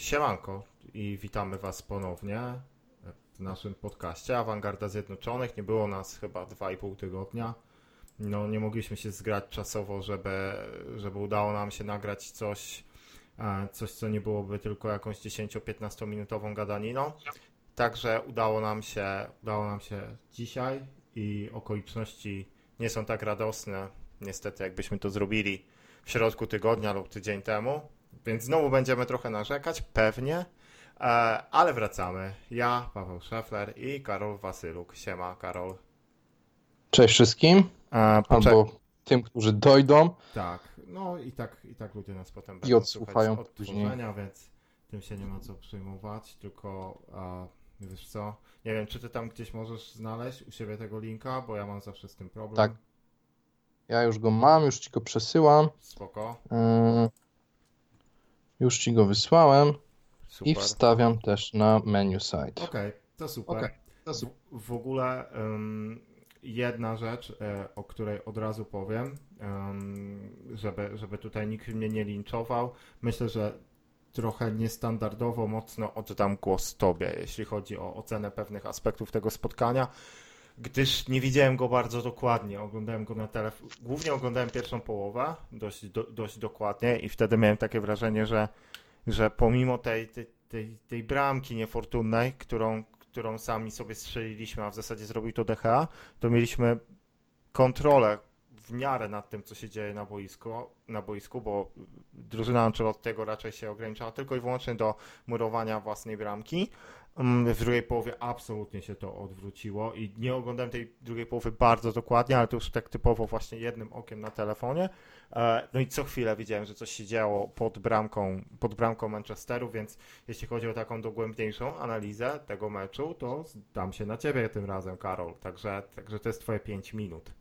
Siemanko i witamy Was ponownie w naszym podcaście Awangarda Zjednoczonych. Nie było nas chyba 2,5 tygodnia. No, nie mogliśmy się zgrać czasowo, żeby, żeby udało nam się nagrać coś, e, coś, co nie byłoby tylko jakąś 10-15 minutową gadaniną. Także udało nam się, udało nam się dzisiaj i okoliczności nie są tak radosne, niestety, jakbyśmy to zrobili w środku tygodnia lub tydzień temu. Więc znowu będziemy trochę narzekać, pewnie, e, ale wracamy. Ja, Paweł Szefler i Karol Wasyluk. Siema, Karol. Cześć wszystkim, E, albo tym, którzy dojdą. Tak, no i tak, i tak ludzie nas potem I będą odsłuchają słuchać odtworzenia, więc tym się nie ma co przejmować, tylko a, wiesz co, nie wiem, czy ty tam gdzieś możesz znaleźć u siebie tego linka, bo ja mam zawsze z tym problem. Tak. Ja już go mam, już ci go przesyłam. Spoko, Ym, Już ci go wysłałem i super. wstawiam też na menu site. Okej, to super. Okej, to super. W, w ogóle ym, jedna rzecz, e, o której od razu powiem, ym, żeby, żeby tutaj nikt mnie nie linczował. Myślę, że trochę niestandardowo mocno oddam głos Tobie, jeśli chodzi o ocenę pewnych aspektów tego spotkania, gdyż nie widziałem go bardzo dokładnie. Oglądałem go na telefonie, głównie oglądałem pierwszą połowę dość, do, dość dokładnie i wtedy miałem takie wrażenie, że, że pomimo tej, tej, tej, tej bramki niefortunnej, którą, którą sami sobie strzeliliśmy, a w zasadzie zrobił to DHA, to mieliśmy kontrolę w miarę nad tym, co się dzieje na boisku, na boisku bo drużyna Ancelottiego raczej się ograniczała tylko i wyłącznie do murowania własnej bramki. Mm, W drugiej połowie absolutnie się to odwróciło i nie oglądałem tej drugiej połowy bardzo dokładnie, ale to już tak typowo właśnie jednym okiem na telefonie. E, No i co chwilę widziałem, że coś się działo pod bramką, pod bramką Manchesteru, więc jeśli chodzi o taką dogłębniejszą analizę tego meczu, to dam się na ciebie tym razem, Karol. Także, także to jest twoje 5 minut.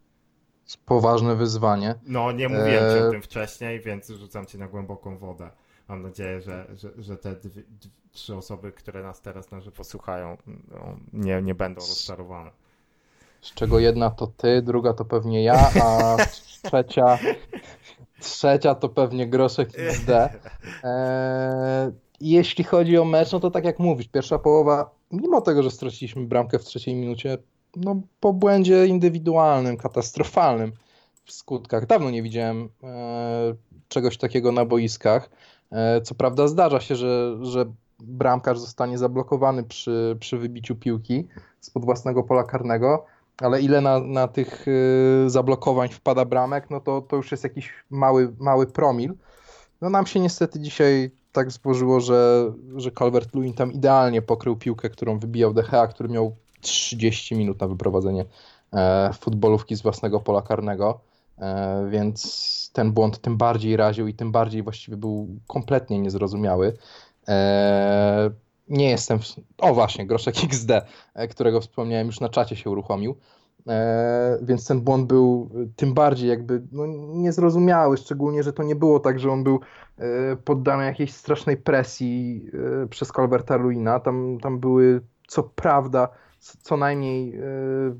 Poważne wyzwanie. No, nie mówiłem ci o Eee. tym wcześniej, więc rzucam cię na głęboką wodę. Mam nadzieję, że, że, że te dwie, trzy osoby, które nas teraz na żywo słuchają, no, nie, nie będą rozczarowane. Z czego jedna to ty, druga to pewnie ja, a trzecia, trzecia to pewnie Groszek XD. Eee, jeśli chodzi o mecz, no to tak jak mówisz, pierwsza połowa, mimo tego, że straciliśmy bramkę w trzeciej minucie, no po błędzie indywidualnym, katastrofalnym w skutkach. Dawno nie widziałem e, czegoś takiego na boiskach. E, co prawda zdarza się, że, że bramkarz zostanie zablokowany przy, przy wybiciu piłki spod własnego pola karnego, ale ile na, na tych e, zablokowań wpada bramek, no to, to już jest jakiś mały, mały promil. No nam się niestety dzisiaj tak złożyło, że, że Calvert-Lewin tam idealnie pokrył piłkę, którą wybijał DHA, który miał 30 minut na wyprowadzenie e, futbolówki z własnego pola karnego, więc ten błąd tym bardziej raził i tym bardziej właściwie był kompletnie niezrozumiały. E, nie jestem. W... O właśnie, groszek XD, e, którego wspomniałem, już na czacie się uruchomił. E, więc ten błąd był tym bardziej jakby no, niezrozumiały, szczególnie, że to nie było tak, że on był e, poddany jakiejś strasznej presji e, przez Colberta Luina. Tam, tam były co prawda co najmniej, e,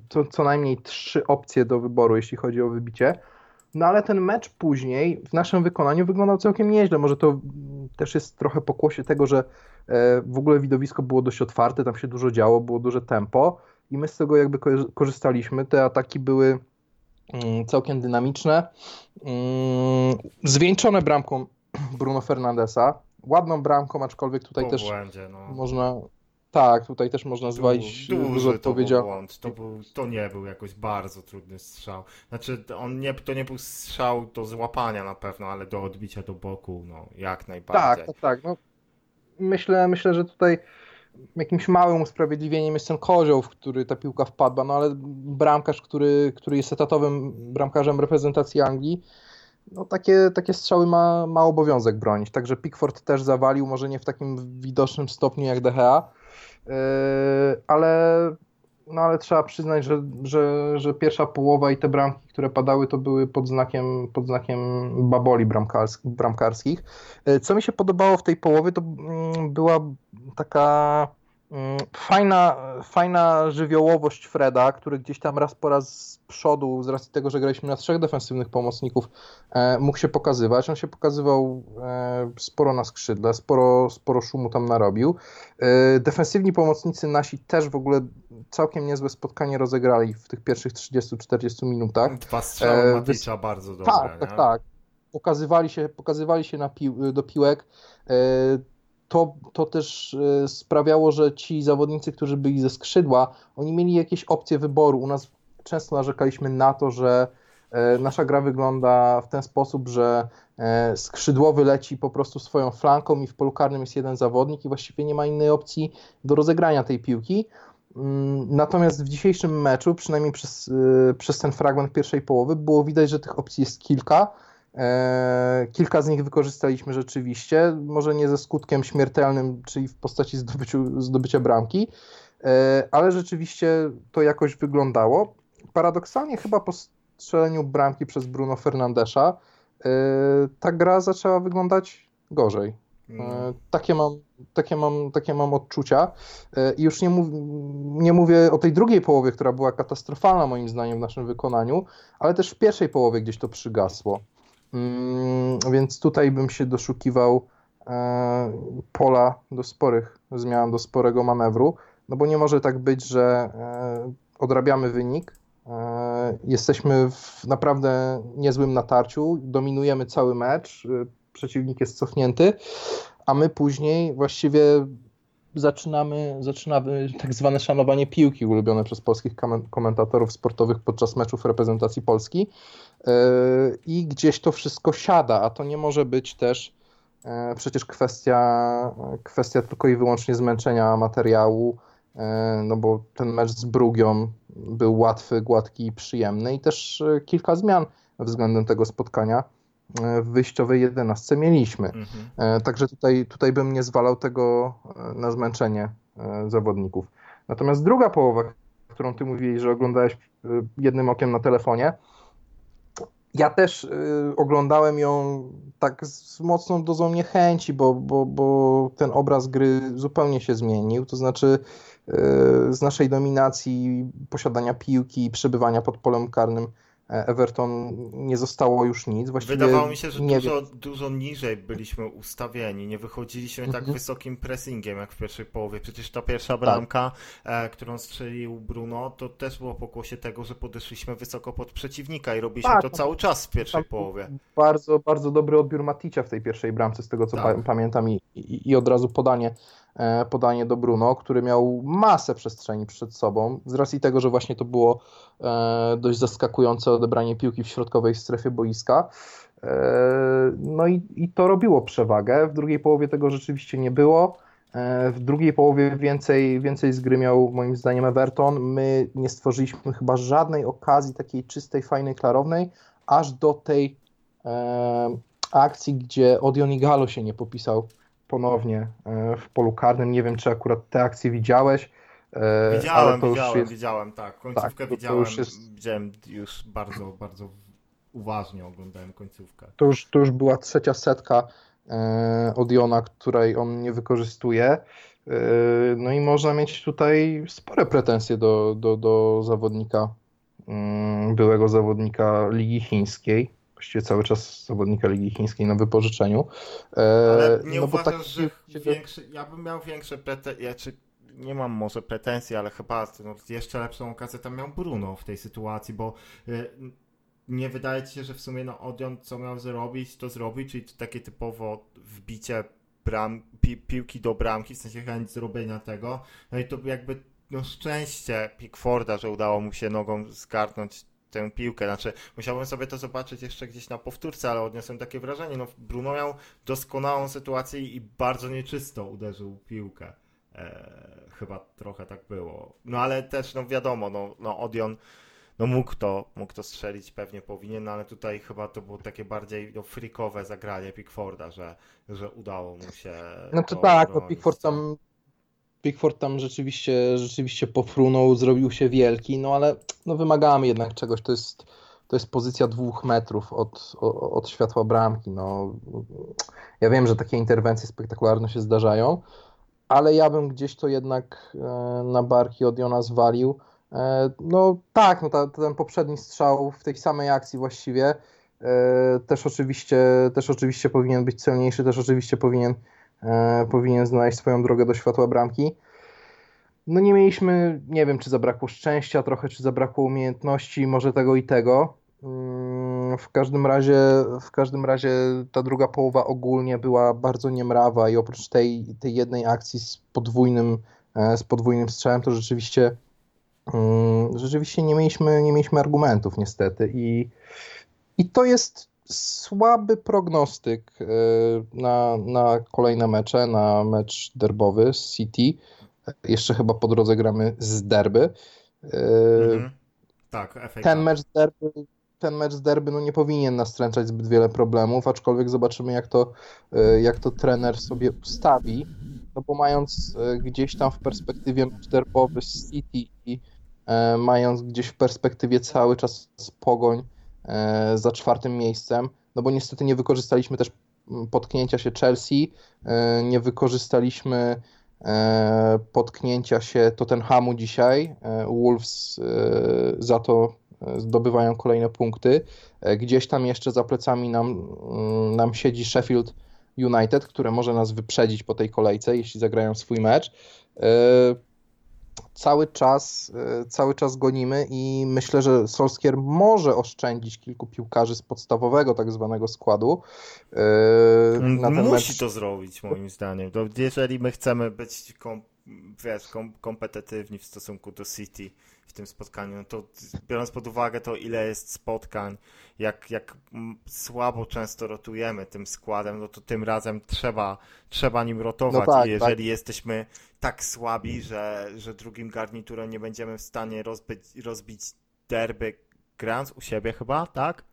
co, co najmniej trzy opcje do wyboru, jeśli chodzi o wybicie. No ale ten mecz później w naszym wykonaniu wyglądał całkiem nieźle. Może to też jest trochę pokłosie tego, że e, w ogóle widowisko było dość otwarte, tam się dużo działo, było duże tempo i my z tego jakby ko- korzystaliśmy. Te ataki były mm, całkiem dynamiczne, mm, zwieńczone bramką Bruno Fernandesa. Ładną bramką, aczkolwiek tutaj po też błędzie, no. można. Tak, tutaj też można zwalić Du- dużo odpowiedzialności. błąd. To, był, to nie był jakoś bardzo trudny strzał. Znaczy, on nie, to nie był strzał do złapania na pewno, ale do odbicia do boku, no, jak najbardziej. Tak, tak, tak. No, myślę, myślę, że tutaj jakimś małym usprawiedliwieniem jest ten kozioł, w który ta piłka wpadła, no ale bramkarz, który, który jest etatowym bramkarzem reprezentacji Anglii, no takie, takie strzały ma, ma obowiązek bronić. Także Pickford też zawalił, może nie w takim widocznym stopniu jak DHA, ale, no ale trzeba przyznać, że, że, że pierwsza połowa i te bramki, które padały, to były pod znakiem, pod znakiem baboli bramkars- bramkarskich. E, Co mi się podobało w tej połowie, to mm, była taka fajna, fajna żywiołowość Freda, który gdzieś tam raz po raz z przodu, z racji tego, że graliśmy na trzech defensywnych pomocników, e, mógł się pokazywać. On się pokazywał e, sporo na skrzydle, sporo, sporo szumu tam narobił. E, defensywni pomocnicy nasi też w ogóle całkiem niezłe spotkanie rozegrali w tych pierwszych 30-40 minutach. Dwa strzały E, Maticza bardzo dobre. Tak, tak, nie? tak. Pokazywali się, pokazywali się na pił, do piłek. To, to też e, sprawiało, że ci zawodnicy, którzy byli ze skrzydła, oni mieli jakieś opcje wyboru. U nas często narzekaliśmy na to, że e, nasza gra wygląda w ten sposób, że e, skrzydłowy leci po prostu swoją flanką i w polu karnym jest jeden zawodnik i właściwie nie ma innej opcji do rozegrania tej piłki. Mm, Natomiast w dzisiejszym meczu, przynajmniej przez, przez ten fragment pierwszej połowy, było widać, że tych opcji jest kilka. E, Kilka z nich wykorzystaliśmy rzeczywiście, może nie ze skutkiem śmiertelnym, czyli w postaci zdobyciu, zdobycia bramki, e, ale rzeczywiście to jakoś wyglądało. Paradoksalnie chyba po strzeleniu bramki przez Bruno Fernandesza e, ta gra zaczęła wyglądać gorzej. E, Takie mam, takie mam, takie mam odczucia. I już nie, mów, nie mówię o tej drugiej połowie, która była katastrofalna moim zdaniem w naszym wykonaniu, ale też w pierwszej połowie gdzieś to przygasło. Mm, Więc tutaj bym się doszukiwał e, pola do sporych zmian, do sporego manewru, no bo nie może tak być, że e, odrabiamy wynik, e, jesteśmy w naprawdę niezłym natarciu, dominujemy cały mecz, przeciwnik jest cofnięty, a my później właściwie zaczynamy, zaczynamy tak zwane szanowanie piłki ulubione przez polskich komentatorów sportowych podczas meczów reprezentacji Polski i gdzieś to wszystko siada, a to nie może być też e, przecież kwestia, kwestia tylko i wyłącznie zmęczenia materiału, e, no bo ten mecz z Brugią był łatwy, gładki i przyjemny i też e, kilka zmian względem tego spotkania e, w wyjściowej jedenastce mieliśmy. Mhm. E, Także tutaj, tutaj bym nie zwalał tego e, na zmęczenie e, zawodników. Natomiast druga połowa, którą ty mówiłeś, że oglądałeś e, jednym okiem na telefonie, ja też e, oglądałem ją tak z mocną dozą niechęci, bo, bo, bo ten obraz gry zupełnie się zmienił. To znaczy e, z naszej dominacji, posiadania piłki, przebywania pod polem karnym Everton nie zostało już nic. Właściwie Wydawało mi się, że dużo, wiem. dużo niżej byliśmy ustawieni. Nie wychodziliśmy tak Mhm. wysokim pressingiem jak w pierwszej połowie. Przecież ta pierwsza bramka, e, którą strzelił Bruno, to też było pokłosie tego, że podeszliśmy wysoko pod przeciwnika i robiliśmy Tak, to cały czas w pierwszej Tam połowie. Bardzo, bardzo dobry odbiór Maticza w tej pierwszej bramce, z tego co Tak. pa- pamiętam, i, i, i od razu podanie, podanie do Bruno, który miał masę przestrzeni przed sobą, z racji tego, że właśnie to było e, dość zaskakujące odebranie piłki w środkowej strefie boiska. E, no i, i to robiło przewagę. W drugiej połowie tego rzeczywiście nie było. E, W drugiej połowie więcej, więcej z gry miał moim zdaniem Everton. My nie stworzyliśmy chyba żadnej okazji takiej czystej, fajnej, klarownej, aż do tej e, akcji, gdzie Odion Igalo się nie popisał ponownie e, w polu karnym. Nie wiem, czy akurat te akcje widziałeś. e, Widziałem, widziałem, jest, widziałem, tak. Końcówkę Tak, to- to widziałem, już jest- widziałem już bardzo, bardzo uważnie oglądałem końcówkę. to, już, to już była trzecia setka e, Odiona, której on nie wykorzystuje. No i można mieć tutaj spore pretensje do, do, do zawodnika, mm, byłego zawodnika Ligi Chińskiej. Właściwie cały czas zawodnika Ligi Chińskiej na wypożyczeniu. E, Ale nie no uważasz, tak że większy, ja bym miał większe pretensje, ja czy nie mam może pretensji, ale chyba no, jeszcze lepszą okazję tam miał Bruno w tej sytuacji, bo y, nie wydaje ci się, że w sumie no Odion co miał zrobić, to zrobił, czyli to takie typowo wbicie bram, pi, piłki do bramki, w sensie chęć zrobienia tego, no i to jakby no szczęście Pickforda, że udało mu się nogą zgarnąć tę piłkę, znaczy musiałbym sobie to zobaczyć jeszcze gdzieś na powtórce, ale odniosłem takie wrażenie, no Bruno miał doskonałą sytuację i bardzo nieczysto uderzył piłkę. E, chyba trochę tak było. No ale też, no wiadomo, no, no Odion no mógł to, mógł to strzelić, pewnie powinien, no ale tutaj chyba to było takie bardziej no, frikowe zagranie Pickforda, że, że udało mu się Znaczy to tak, no obronić. Pickford tam, Pickford tam rzeczywiście, rzeczywiście pofrunął, zrobił się wielki, no ale no wymagamy jednak czegoś, to jest, to jest pozycja dwóch metrów od, od światła bramki, no ja wiem, że takie interwencje spektakularne się zdarzają, ale ja bym gdzieś to jednak e, na barki Odiona zwalił. E, no tak, no ta, ten poprzedni strzał w tej samej akcji właściwie e, też oczywiście, też oczywiście powinien być celniejszy, też oczywiście powinien, powinien znaleźć swoją drogę do światła bramki. No nie mieliśmy, nie wiem czy zabrakło szczęścia trochę, czy zabrakło umiejętności, może tego i tego. Mm, w każdym razie, w każdym razie ta druga połowa ogólnie była bardzo niemrawa i oprócz tej, tej jednej akcji z podwójnym, e, z podwójnym strzałem, to rzeczywiście, mm, rzeczywiście nie mieliśmy, nie mieliśmy argumentów niestety i, i to jest słaby prognostyk e, na, na kolejne mecze, na mecz derbowy z City. Jeszcze chyba po drodze gramy z derby. E, mhm. Tak, Ten mecz z derby ten mecz z derby no, nie powinien nastręczać zbyt wiele problemów, aczkolwiek zobaczymy, jak to, e, jak to trener sobie ustawi. No bo mając gdzieś tam w perspektywie mecz derbowy z City i e, mając gdzieś w perspektywie cały czas pogoń za czwartym miejscem, no bo niestety nie wykorzystaliśmy też potknięcia się Chelsea, nie wykorzystaliśmy potknięcia się Tottenhamu dzisiaj. Wolves za to zdobywają kolejne punkty. E, gdzieś tam jeszcze za plecami nam, mm, nam siedzi Sheffield United, które może nas wyprzedzić po tej kolejce, jeśli zagrają swój mecz. E, cały czas, e, cały czas gonimy i myślę, że Solskier może oszczędzić kilku piłkarzy z podstawowego tak zwanego składu. Musi mecz. to zrobić moim zdaniem. jeżeli my chcemy być kom, wiesz, kom, kompetytywni w stosunku do City, w tym spotkaniu, no to biorąc pod uwagę to, ile jest spotkań, jak, jak słabo często rotujemy tym składem, no to tym razem trzeba, trzeba nim rotować. No tak, I jeżeli tak. jesteśmy tak słabi, że, że drugim garniturem nie będziemy w stanie rozbić, rozbić derby grając u siebie chyba, tak?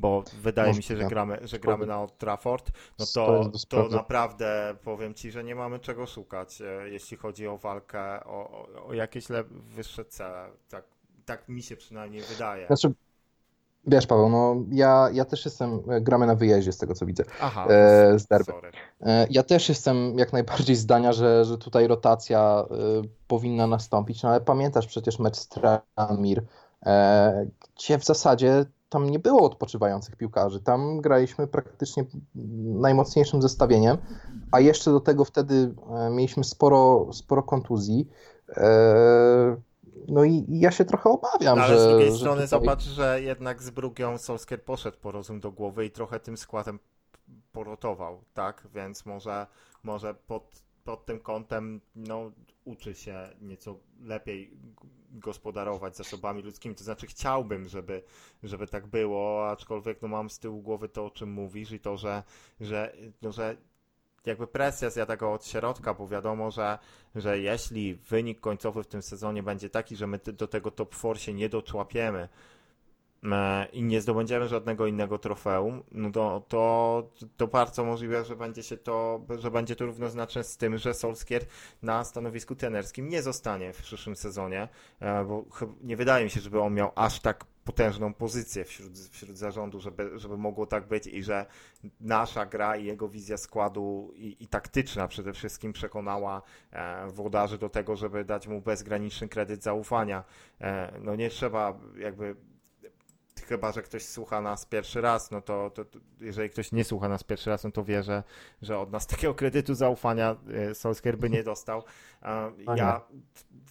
Bo wydaje mi się, że gramy, że gramy na Old Trafford, no to, to naprawdę powiem Ci, że nie mamy czego szukać, e, jeśli chodzi o walkę o, o jakieś wyższe cele. Tak, tak mi się przynajmniej wydaje. Znaczy, wiesz Paweł, no ja, ja też jestem, e, gramy na wyjeździe z tego co widzę, Aha, e, z derby. E, ja też jestem jak najbardziej zdania, że, że tutaj rotacja e, powinna nastąpić, no ale pamiętasz przecież mecz z e, gdzie w zasadzie tam nie było odpoczywających piłkarzy. Tam graliśmy praktycznie najmocniejszym zestawieniem, a jeszcze do tego wtedy e, mieliśmy sporo, sporo kontuzji. E, no i ja się trochę obawiam, no, ale że... Z drugiej strony tutaj... zobacz, że jednak z Brugią Solskier poszedł po rozum do głowy i trochę tym składem porotował, tak? Więc może, może pod, pod tym kątem no, uczy się nieco lepiej gospodarować zasobami ludzkimi. To znaczy chciałbym, żeby, żeby tak było, aczkolwiek no, mam z tyłu głowy to, o czym mówisz i to, że, że, no, że jakby presja zjada go od środka, bo wiadomo, że, że jeśli wynik końcowy w tym sezonie będzie taki, że my do tego top 4 się nie doczłapiemy, i nie zdobędziemy żadnego innego trofeum, no to, to, to bardzo możliwe, że będzie się to, że będzie to równoznaczne z tym, że Solskier na stanowisku trenerskim nie zostanie w przyszłym sezonie, e, bo nie wydaje mi się, żeby on miał aż tak potężną pozycję wśród, wśród zarządu, żeby, żeby mogło tak być i że nasza gra i jego wizja składu i, i taktyczna przede wszystkim przekonała e, włodarzy do tego, żeby dać mu bezgraniczny kredyt zaufania. E, no nie trzeba jakby chyba, że ktoś słucha nas pierwszy raz, no to, to, to, jeżeli ktoś nie słucha nas pierwszy raz, no to wie, że, że od nas takiego kredytu zaufania e, Solskjaer by nie dostał. Ja,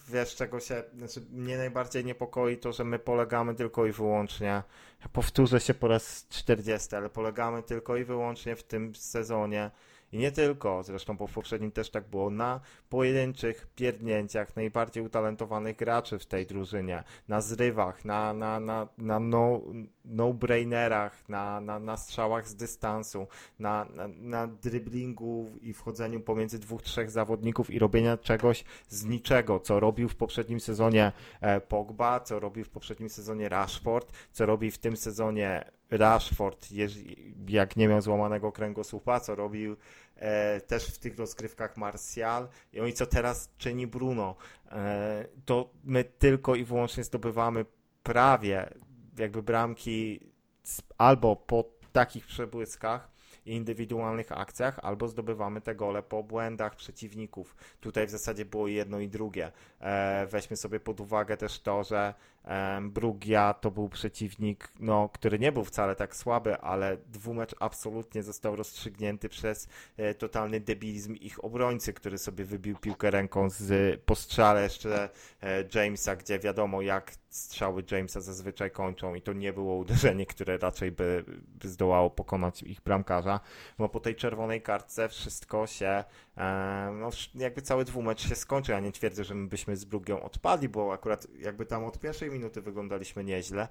wiesz czego się, znaczy mnie najbardziej niepokoi to, że my polegamy tylko i wyłącznie, powtórzę się po raz 40, ale polegamy tylko i wyłącznie w tym sezonie i nie tylko, zresztą po poprzednim też tak było, na pojedynczych pierdnięciach najbardziej utalentowanych graczy w tej drużynie, na zrywach, na, na, na, na no, no-brainerach, na, na, na strzałach z dystansu, na, na, na driblingu i wchodzeniu pomiędzy dwóch, trzech zawodników i robienia czegoś z niczego, co robił w poprzednim sezonie e, Pogba, co robił w poprzednim sezonie Rashford, co robi w tym sezonie Rashford, jak nie miał złamanego kręgosłupa, co robił e, też w tych rozgrywkach Martial i oni co teraz czyni Bruno, e, to my tylko i wyłącznie zdobywamy prawie jakby bramki albo po takich przebłyskach, i indywidualnych akcjach, albo zdobywamy te gole po błędach przeciwników. Tutaj w zasadzie było jedno i drugie. E, weźmy sobie pod uwagę też to, że Brugia to był przeciwnik, no, który nie był wcale tak słaby, ale dwumecz absolutnie został rozstrzygnięty przez e, totalny debilizm ich obrońcy, który sobie wybił piłkę ręką z postrzale jeszcze e, Jamesa, gdzie wiadomo jak strzały Jamesa zazwyczaj kończą i to nie było uderzenie, które raczej by, by zdołało pokonać ich bramkarza, bo po tej czerwonej kartce wszystko się, e, no jakby cały dwumecz się skończył. Ja nie twierdzę, że my byśmy z Brugią odpadli, bo akurat jakby tam od pierwszej minuty wyglądaliśmy nieźle,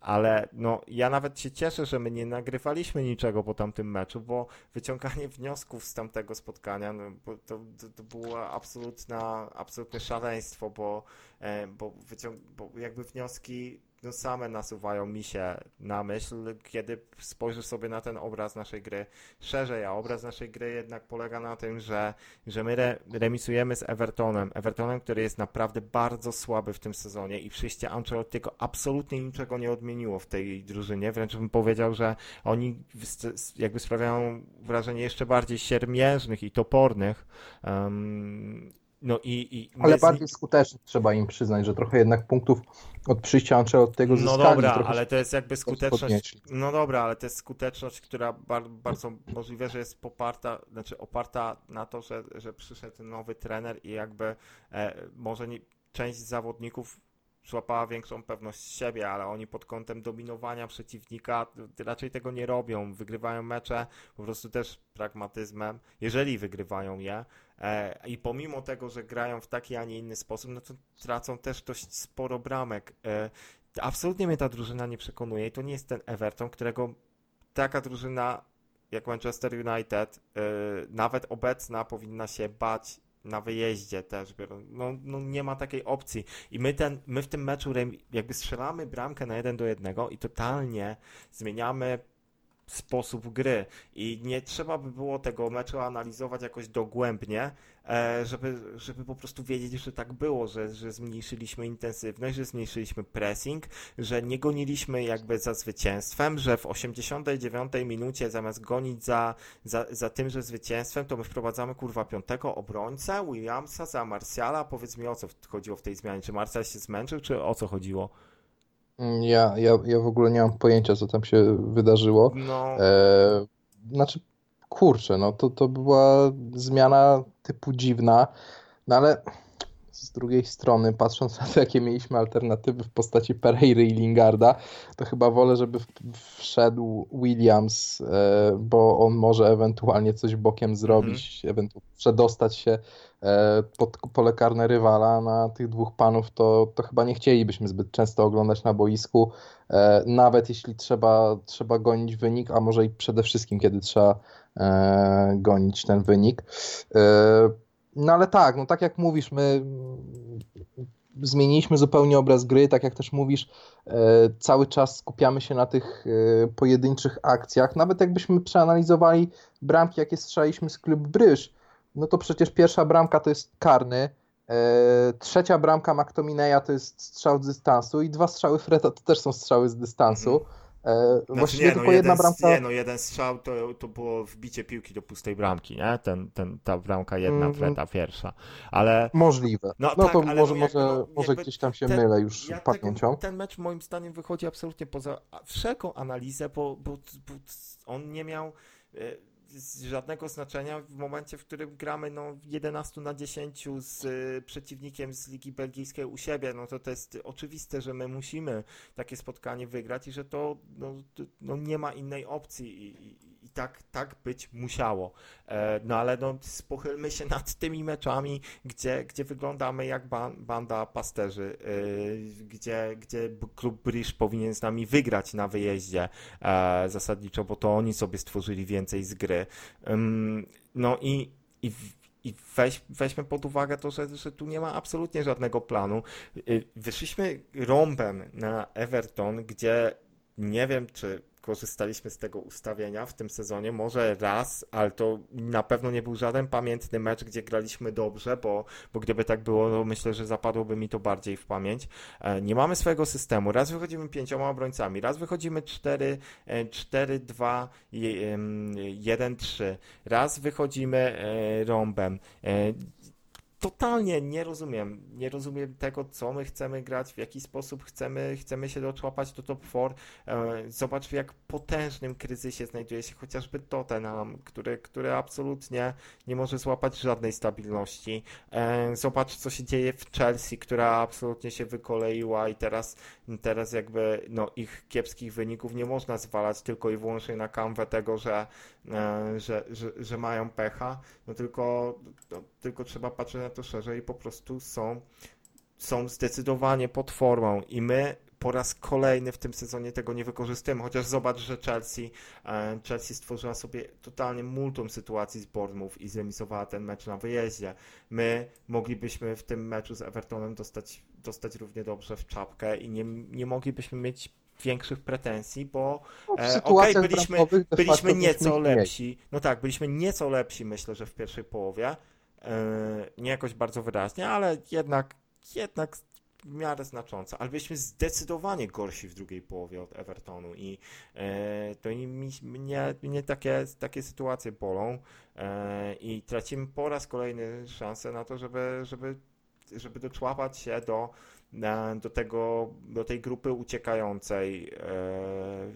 ale no ja nawet się cieszę, że my nie nagrywaliśmy niczego po tamtym meczu, bo wyciąganie wniosków z tamtego spotkania, no, to, to, to było absolutna, absolutne szaleństwo, bo, e, bo, wyciąg- bo jakby wnioski no same nasuwają mi się na myśl, kiedy spojrzysz sobie na ten obraz naszej gry szerzej, a obraz naszej gry jednak polega na tym, że, że my re, remisujemy z Evertonem. Evertonem, który jest naprawdę bardzo słaby w tym sezonie i przyjście Ancelottiego absolutnie niczego nie odmieniło w tej drużynie. Wręcz bym powiedział, że oni jakby sprawiają wrażenie jeszcze bardziej siermiężnych i topornych. Um, no i, i Ale bardziej z... skutecznych trzeba im przyznać, że trochę jednak punktów od przyjścia Ancelottiego zyskali. No dobra, ale to jest jakby skuteczność. No dobra, ale to jest skuteczność, która bar, bardzo możliwe, że jest poparta, znaczy oparta na to, że, że przyszedł nowy trener i jakby e, może nie, część zawodników złapała większą pewność siebie, ale oni pod kątem dominowania przeciwnika raczej tego nie robią. Wygrywają mecze po prostu też pragmatyzmem, jeżeli wygrywają je. E, I pomimo tego, że grają w taki, a nie inny sposób, no to tracą też dość sporo bramek. E, absolutnie mnie ta drużyna nie przekonuje i to nie jest ten Everton, którego taka drużyna jak Manchester United, e, nawet obecna, powinna się bać na wyjeździe też, no, no nie ma takiej opcji. I my, ten, my w tym meczu jakby strzelamy bramkę na 1 do 1 i totalnie zmieniamy sposób gry i nie trzeba by było tego meczu analizować jakoś dogłębnie, e, żeby, żeby po prostu wiedzieć, że tak było, że, że zmniejszyliśmy intensywność, że zmniejszyliśmy pressing, że nie goniliśmy jakby za zwycięstwem, że w 89 minucie zamiast gonić za, za, za tymże zwycięstwem, to my wprowadzamy kurwa piątego obrońcę, Williamsa za Marciala. Powiedz mi o co chodziło w tej zmianie. Czy Marcial się zmęczył, czy o co chodziło? Ja, ja, ja w ogóle nie mam pojęcia, co tam się wydarzyło. No. E, znaczy, kurczę, no to, to była zmiana typu dziwna, no ale z drugiej strony, patrząc na to, jakie mieliśmy alternatywy w postaci Pereiry i Lingarda, to chyba wolę, żeby wszedł Williams, e, bo on może ewentualnie coś bokiem zrobić, mm. ewentualnie przedostać się pod pole karne rywala. Na tych dwóch panów to, to chyba nie chcielibyśmy zbyt często oglądać na boisku, e, nawet jeśli trzeba, trzeba gonić wynik, a może i przede wszystkim, kiedy trzeba gonić ten wynik. No ale tak, no tak jak mówisz, my zmieniliśmy zupełnie obraz gry, tak jak też mówisz, e, cały czas skupiamy się na tych e, pojedynczych akcjach. Nawet jakbyśmy przeanalizowali bramki, jakie strzeliśmy z klub Bryż, no to przecież pierwsza bramka to jest karny, e, trzecia bramka McTominaya to jest strzał z dystansu i dwa strzały Freda to też są strzały z dystansu. Mhm. E, znaczy, właściwie nie, no, tylko jedna bramka. Nie, no jeden strzał to, to było wbicie piłki do pustej bramki, nie? Ten, ten, ta bramka jedna, mm. Freda pierwsza. Ale. Możliwe. No, no tak, to może, no, może, no, może gdzieś tam się ten, mylę już ja pamięcią. ten mecz moim zdaniem wychodzi absolutnie poza wszelką analizę, bo, bo, bo on nie miał e, żadnego znaczenia w momencie, w którym gramy no, 11 na 10 z y, przeciwnikiem z Ligi Belgijskiej u siebie, no to to jest oczywiste, że my musimy takie spotkanie wygrać i że to no, no nie ma innej opcji i, i, i tak, tak być musiało. E, no ale no, pochylmy się nad tymi meczami, gdzie, gdzie wyglądamy jak banda pasterzy, e, gdzie, gdzie klub Brisz powinien z nami wygrać na wyjeździe e, zasadniczo, bo to oni sobie stworzyli więcej z gry. No i, i i weź, weźmy pod uwagę to, że, że tu nie ma absolutnie żadnego planu. Wyszliśmy rąbem na Everton, gdzie nie wiem, czy korzystaliśmy z tego ustawienia w tym sezonie. Może raz, ale to na pewno nie był żaden pamiętny mecz, gdzie graliśmy dobrze, bo, bo gdyby tak było, to myślę, że zapadłoby mi to bardziej w pamięć. E, nie mamy swojego systemu. Raz wychodzimy pięcioma obrońcami, raz wychodzimy 4, 4 2, 1, 3. Raz wychodzimy e, rąbem. Totalnie nie rozumiem. Nie rozumiem tego, co my chcemy grać, w jaki sposób chcemy, chcemy się doczłapać do top 4. E, zobacz, w jak potężnym kryzysie znajduje się chociażby Tottenham, który, który absolutnie nie może złapać żadnej stabilności. E, zobacz, co się dzieje w Chelsea, która absolutnie się wykoleiła i teraz, teraz jakby no, ich kiepskich wyników nie można zwalać tylko i wyłącznie na kanwę tego, że, że, że, że mają pecha, no tylko, no, tylko trzeba patrzeć na to szerzej i po prostu są, są zdecydowanie pod formą i my po raz kolejny w tym sezonie tego nie wykorzystujemy, chociaż zobacz, że Chelsea, e, Chelsea stworzyła sobie totalnie multum sytuacji z Bournemouth i zremisowała ten mecz na wyjeździe. My moglibyśmy w tym meczu z Evertonem dostać, dostać równie dobrze w czapkę i nie, nie moglibyśmy mieć większych pretensji, bo No, e, okej, byliśmy, byliśmy nieco lepsi. No tak, byliśmy nieco lepsi, myślę, że w pierwszej połowie. E, nie jakoś bardzo wyraźnie, ale jednak, jednak w miarę znacząco. Ale byliśmy zdecydowanie gorsi w drugiej połowie od Evertonu i e, to i mi, mnie, mnie takie, takie sytuacje bolą e, i tracimy po raz kolejny szansę na to, żeby, żeby, żeby doczłapać się do do tego, do tej grupy uciekającej, e,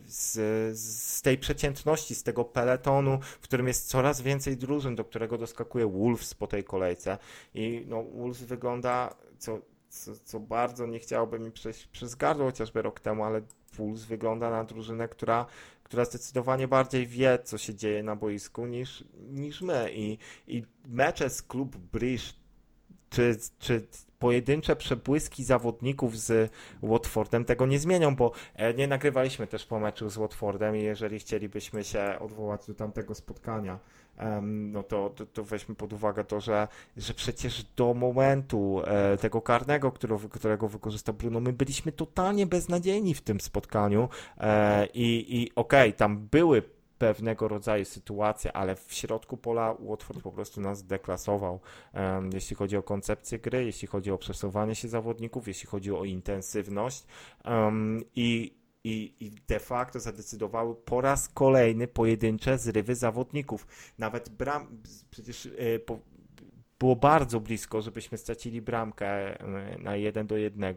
z, z tej przeciętności, z tego peletonu, w którym jest coraz więcej drużyn, do którego doskakuje Wolves po tej kolejce. I no, Wolves wygląda, co, co, co bardzo nie chciałoby mi przejść przez gardło chociażby rok temu, ale Wolves wygląda na drużynę, która, która zdecydowanie bardziej wie, co się dzieje na boisku niż, niż my. I, i mecze z klub Bridge czy, czy pojedyncze przebłyski zawodników z Watfordem tego nie zmienią, bo e, nie nagrywaliśmy też po meczu z Watfordem i jeżeli chcielibyśmy się odwołać do tamtego spotkania, no to, to, to weźmy pod uwagę to, że, że przecież do momentu e, tego karnego, którego, którego wykorzystał Bruno, my byliśmy totalnie beznadziejni w tym spotkaniu e, i, i okej, tam były pewnego rodzaju sytuacje, ale w środku pola Watford po prostu nas deklasował. Jeśli chodzi o koncepcję gry, jeśli chodzi o przesuwanie się zawodników, jeśli chodzi o intensywność i, i, i de facto zadecydowały po raz kolejny pojedyncze zrywy zawodników. Nawet bram, przecież e, po, było bardzo blisko, żebyśmy stracili bramkę na 1 do 1.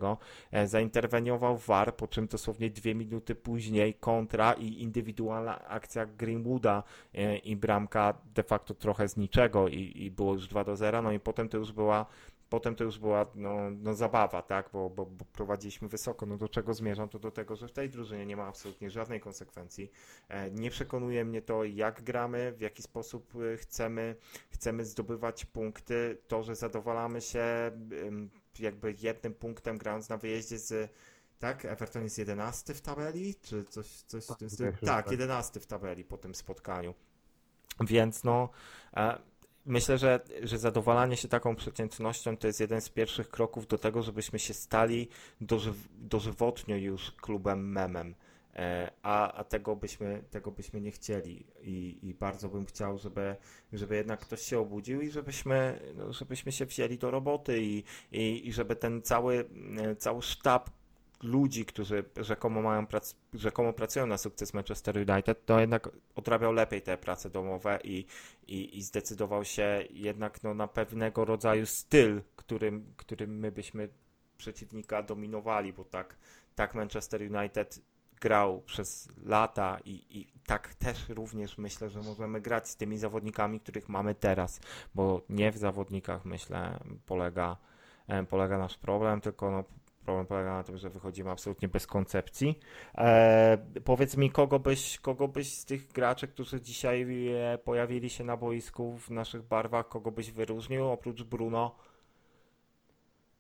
E, Zainterweniował VAR, po czym dosłownie dwie minuty później kontra i indywidualna akcja Greenwooda e, i bramka de facto trochę z niczego i, i było już 2 do 0. No i potem to już była Potem to już była no, no zabawa, tak, bo, bo, bo prowadziliśmy wysoko. No do czego zmierzam? To do tego, że w tej drużynie nie ma absolutnie żadnej konsekwencji. E, Nie przekonuje mnie to, jak gramy, w jaki sposób e, chcemy, chcemy zdobywać punkty. To, że zadowalamy się jakby jednym punktem grając na wyjeździe z. Tak, Everton jest 11 w tabeli, czy coś, coś w tym stylu? Tak, tak. 11 w tabeli po tym spotkaniu. Więc no, e, myślę, że, że zadowalanie się taką przeciętnością to jest jeden z pierwszych kroków do tego, żebyśmy się stali dożyw, dożywotnio już klubem memem. E, A, a tego byśmy, tego byśmy nie chcieli I, i bardzo bym chciał, żeby, żeby jednak ktoś się obudził i żebyśmy, no, żebyśmy się wzięli do roboty i, i, i żeby ten cały, e, cały sztab ludzi, którzy rzekomo mają prac, rzekomo pracują na sukces Manchester United, to jednak odrabiał lepiej te prace domowe i, i, i zdecydował się jednak no, na pewnego rodzaju styl, którym, którym my byśmy przeciwnika dominowali, bo tak, tak Manchester United grał przez lata i, i tak też również myślę, że możemy grać z tymi zawodnikami, których mamy teraz, bo nie w zawodnikach myślę polega, polega nasz problem, tylko no, problem polega na tym, że wychodzimy absolutnie bez koncepcji. E, powiedz mi, kogo byś, kogo byś z tych graczy, którzy dzisiaj e, pojawili się na boisku w naszych barwach, kogo byś wyróżnił oprócz Bruno?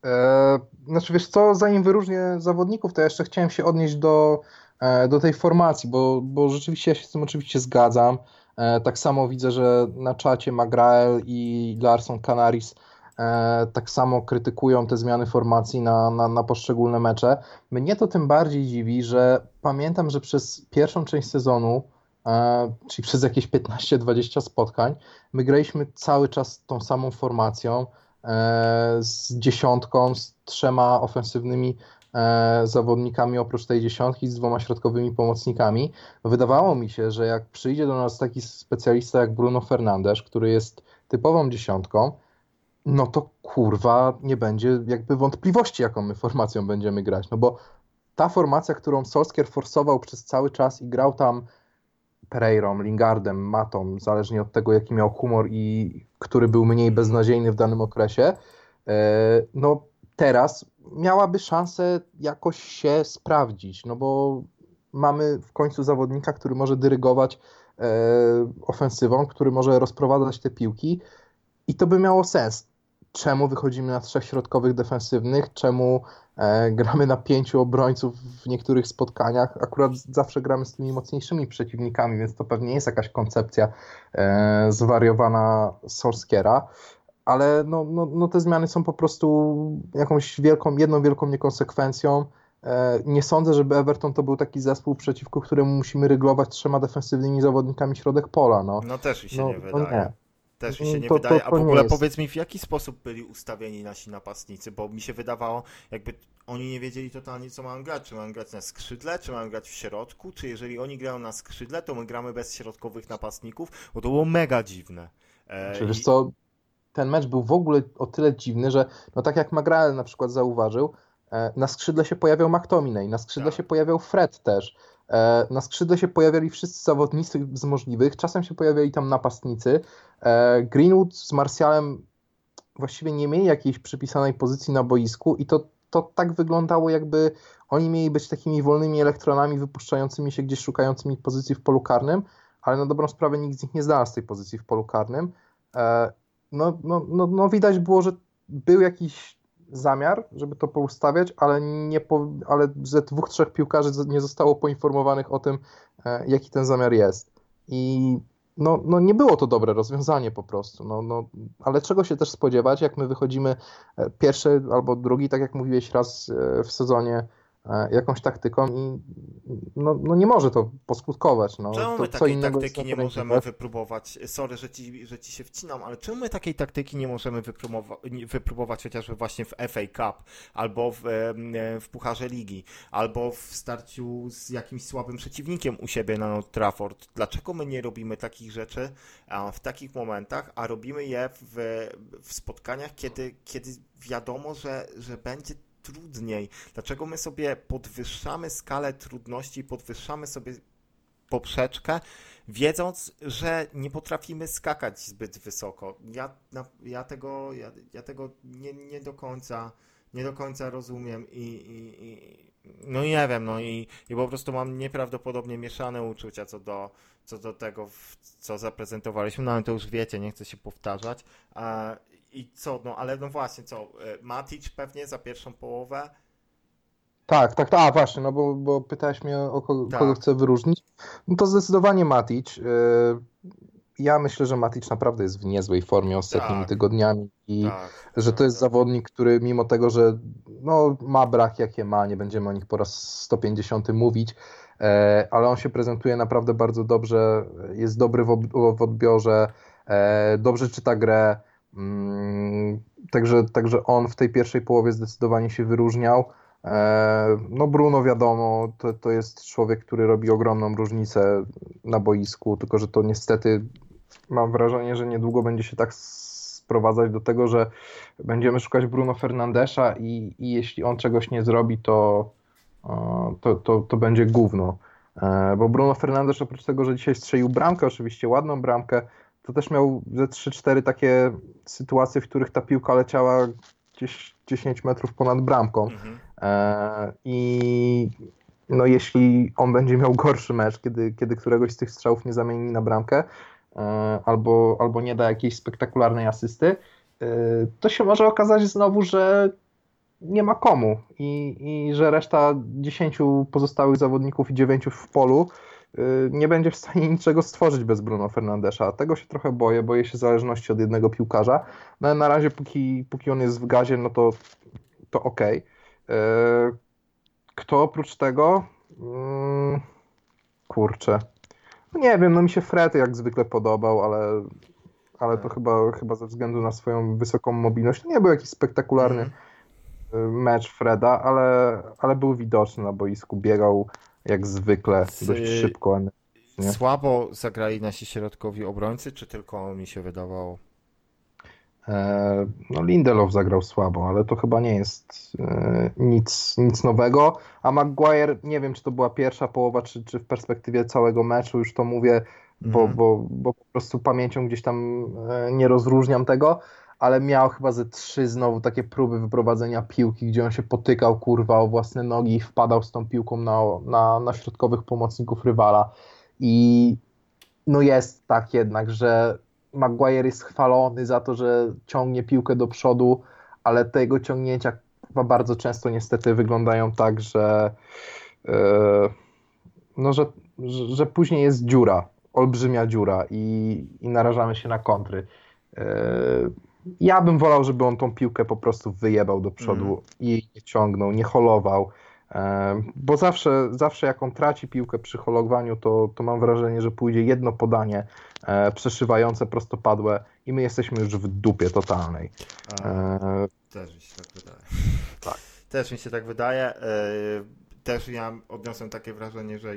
E, znaczy, wiesz co, zanim wyróżnię zawodników, to jeszcze chciałem się odnieść do, e, do tej formacji, bo, bo rzeczywiście ja się z tym oczywiście zgadzam. E, tak samo widzę, że na czacie Magrael i Larson Canaris tak samo krytykują te zmiany formacji na, na, na poszczególne mecze. Mnie to tym bardziej dziwi, że pamiętam, że przez pierwszą część sezonu, e, czyli przez jakieś 15-20 spotkań, my graliśmy cały czas tą samą formacją e, z dziesiątką, z trzema ofensywnymi e, zawodnikami oprócz tej dziesiątki, z dwoma środkowymi pomocnikami. Wydawało mi się, że jak przyjdzie do nas taki specjalista jak Bruno Fernandes, który jest typową dziesiątką, no to kurwa nie będzie jakby wątpliwości, jaką my formacją będziemy grać. No bo ta formacja, którą Solskjaer forsował przez cały czas i grał tam Pereirą, Lingardem, Matą, zależnie od tego, jaki miał humor i który był mniej beznadziejny w danym okresie, e, no teraz miałaby szansę jakoś się sprawdzić, no bo mamy w końcu zawodnika, który może dyrygować e, ofensywą, który może rozprowadzać te piłki i to by miało sens czemu wychodzimy na trzech środkowych defensywnych, czemu e, gramy na pięciu obrońców w niektórych spotkaniach. Akurat zawsze gramy z tymi mocniejszymi przeciwnikami, więc to pewnie jest jakaś koncepcja e, zwariowana Solskiera. Ale no, no, no te zmiany są po prostu jakąś wielką, jedną wielką niekonsekwencją. E, nie sądzę, żeby Everton to był taki zespół, przeciwko któremu musimy ryglować trzema defensywnymi zawodnikami środek pola. No, no też mi się no, nie wydaje. Nie. Też mi się Mm, nie to- wydaje. to- A to w nie ogóle jest. powiedz mi, w jaki sposób byli ustawieni nasi napastnicy, bo mi się wydawało, jakby oni nie wiedzieli totalnie, co mają grać. Czy mają grać na skrzydle, czy mają grać w środku, czy jeżeli oni grają na skrzydle, to my gramy bez środkowych napastników, bo to było mega dziwne. E, Czy wiesz i- co, ten mecz był w ogóle o tyle dziwny, że no tak jak Magrael na przykład zauważył, e, na skrzydle się pojawiał McTominay, na skrzydle Tak. się pojawiał Fred też, na skrzydle się pojawiali wszyscy zawodnicy z możliwych, czasem się pojawiali tam napastnicy. E, Greenwood z Martialem właściwie nie mieli jakiejś przypisanej pozycji na boisku i to, to tak wyglądało jakby oni mieli być takimi wolnymi elektronami wypuszczającymi się gdzieś, szukającymi pozycji w polu karnym, ale na dobrą sprawę nikt z nich nie znalazł tej pozycji w polu karnym. E, no, no, no, no widać było, że był jakiś zamiar, żeby to poustawiać, ale, nie po, ale ze dwóch, trzech piłkarzy nie zostało poinformowanych o tym, e, jaki ten zamiar jest. I no, no nie było to dobre rozwiązanie po prostu. No, no, ale czego się też spodziewać, jak my wychodzimy e, pierwszy albo drugi, tak jak mówiłeś raz e, w sezonie, jakąś taktyką i no, no nie może to poskutkować. No, Czemu to my takiej taktyki nie możemy terenie. wypróbować? Sorry, że ci, że ci się wcinam, ale czemu my takiej taktyki nie możemy wypróbować, wypróbować chociażby właśnie w FA Cup, albo w, em, w Pucharze Ligi, albo w starciu z jakimś słabym przeciwnikiem u siebie na Old Trafford? Dlaczego my nie robimy takich rzeczy w takich momentach, a robimy je w, w spotkaniach, kiedy, kiedy wiadomo, że, że będzie trudniej? Dlaczego my sobie podwyższamy skalę trudności, podwyższamy sobie poprzeczkę, wiedząc, że nie potrafimy skakać zbyt wysoko. Ja, ja tego, ja, ja tego nie, nie do końca nie do końca rozumiem i, i, i no i nie wiem, no i, i po prostu mam nieprawdopodobnie mieszane uczucia co do, co do tego, co zaprezentowaliśmy, no ale to już wiecie, nie chcę się powtarzać. E, I co, no ale no właśnie, co, e, Matic pewnie za pierwszą połowę, Tak, tak, tak, a właśnie, no bo, bo pytałeś mnie o kogo, Tak. kogo chcę wyróżnić. No to zdecydowanie Matic. Yy, Ja myślę, że Matic naprawdę jest w niezłej formie ostatnimi Tak. tygodniami i tak, że to jest prawda. zawodnik, który mimo tego, że no, ma brak jakie ma, nie będziemy o nich po raz 150 mówić, e, ale on się prezentuje naprawdę bardzo dobrze, jest dobry w, odbiorze, e, dobrze czyta grę, także, także on w tej pierwszej połowie zdecydowanie się wyróżniał. E, No Bruno wiadomo, to, to jest człowiek, który robi ogromną różnicę na boisku, tylko że to niestety mam wrażenie, że niedługo będzie się tak sprowadzać do tego, że będziemy szukać Bruno Fernandesza i, i jeśli on czegoś nie zrobi, to, to, to, to będzie gówno. E, Bo Bruno Fernandes oprócz tego, że dzisiaj strzelił bramkę, oczywiście ładną bramkę, to też miał ze 3-4 takie sytuacje, w których ta piłka leciała gdzieś 10 metrów ponad bramką. Mhm. E, I no jeśli on będzie miał gorszy mecz, kiedy, kiedy któregoś z tych strzałów nie zamieni na bramkę, e, albo, albo nie da jakiejś spektakularnej asysty, e, to się może okazać znowu, że nie ma komu i, i że reszta 10 pozostałych zawodników i 9 w polu nie będzie w stanie niczego stworzyć bez Bruno Fernandesza. Tego się trochę boję, boję się zależności od jednego piłkarza. No ale na razie, póki, póki on jest w gazie, no to, to okej. Okay. Kto oprócz tego? Mm, kurczę. No nie wiem, no mi się Fred jak zwykle podobał, ale, ale to chyba, chyba ze względu na swoją wysoką mobilność. To nie był jakiś spektakularny mm. mecz Freda, ale, ale był widoczny na boisku, biegał jak zwykle, dość szybko. Nie? Słabo zagrali nasi środkowi obrońcy, czy tylko mi się wydawało? E, no Lindelof zagrał słabo, ale to chyba nie jest e, nic, nic nowego. A Maguire, nie wiem czy to była pierwsza połowa, czy, czy w perspektywie całego meczu, już to mówię, bo, bo, bo po prostu pamięcią gdzieś tam e, nie rozróżniam tego, ale miał chyba ze trzy znowu takie próby wyprowadzenia piłki, gdzie on się potykał kurwa o własne nogi i wpadał z tą piłką na, na, na środkowych pomocników rywala. I no jest tak jednak, że Maguire jest chwalony za to, że ciągnie piłkę do przodu, ale te jego ciągnięcia chyba bardzo często niestety wyglądają tak, że, yy, no, że, że, później jest dziura, olbrzymia dziura i, i narażamy się na kontry. Yy, ja bym wolał, żeby on tą piłkę po prostu wyjebał do przodu mm. i nie ciągnął, nie holował. Bo zawsze, zawsze jak on traci piłkę przy holowaniu, to, to mam wrażenie, że pójdzie jedno podanie e, przeszywające prostopadłe i my jesteśmy już w dupie totalnej. A, e... Też mi się tak wydaje. Tak. Też mi się tak wydaje. E, też ja odniosłem takie wrażenie, że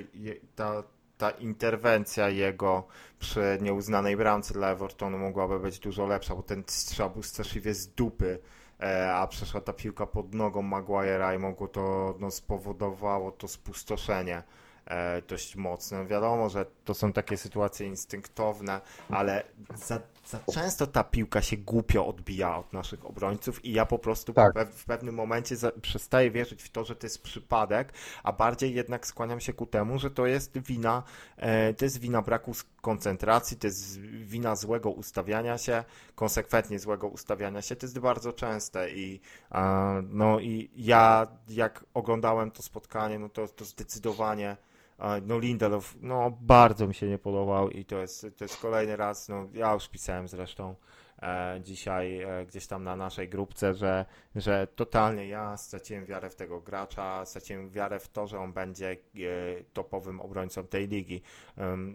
ta, ta interwencja jego przy nieuznanej bramce dla Evertonu mogłaby być dużo lepsza, bo ten strzał był straszliwie z dupy E, a przeszła ta piłka pod nogą Maguire'a i mogło to, no, spowodowało to spustoszenie e, dość mocne. Wiadomo, że to są takie sytuacje instynktowne, ale za, za często ta piłka się głupio odbija od naszych obrońców i ja po prostu tak. w pewnym momencie przestaję wierzyć w to, że to jest przypadek, a bardziej jednak skłaniam się ku temu, że to jest wina, e, to jest wina braku koncentracji, to jest wina złego ustawiania się, konsekwentnie złego ustawiania się, to jest bardzo częste i e, no i ja jak oglądałem to spotkanie, no to, to zdecydowanie no Lindelof, no bardzo mi się nie podobał i to jest, to jest kolejny raz, no ja już pisałem zresztą e, dzisiaj e, gdzieś tam na naszej grupce, że, że totalnie ja straciłem wiarę w tego gracza, straciłem wiarę w to, że on będzie e, topowym obrońcą tej ligi.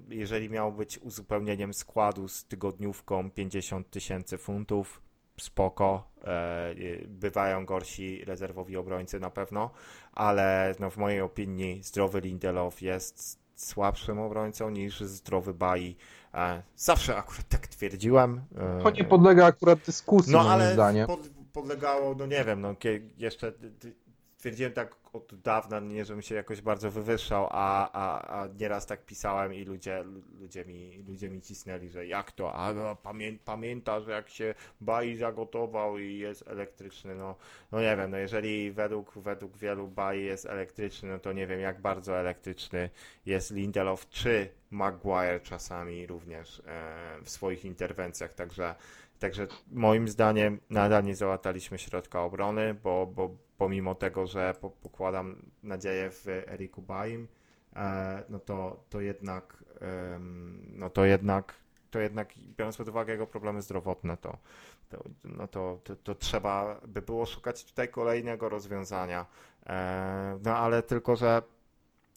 jeżeli miał być uzupełnieniem składu z tygodniówką 50 tysięcy funtów, spoko, e, bywają gorsi rezerwowi obrońcy na pewno, ale no, w mojej opinii zdrowy Lindelof jest słabszym obrońcą niż zdrowy Bai. E, zawsze akurat tak twierdziłem. E, to nie podlega akurat dyskusji, no, ale zdaniem. Pod, podlegało, no nie wiem, no jeszcze twierdziłem tak od dawna, nie żebym się jakoś bardzo wywyższał, a, a, a nieraz tak pisałem i ludzie, ludzie, mi, ludzie mi cisnęli, że jak to, a no, pamię, pamiętasz jak się Bai zagotował i jest elektryczny, no, no nie wiem, no jeżeli według, według wielu Bai jest elektryczny, no to nie wiem jak bardzo elektryczny jest Lindelof, czy Maguire czasami również e, w swoich interwencjach, także Także moim zdaniem nadal nie załataliśmy środka obrony, bo, bo pomimo tego, że pokładam nadzieję w Eriku Baim, e, no to, to jednak no to jednak to jednak biorąc pod uwagę jego problemy zdrowotne, to, to, no to, to, to trzeba by było szukać tutaj kolejnego rozwiązania. E, no ale tylko, że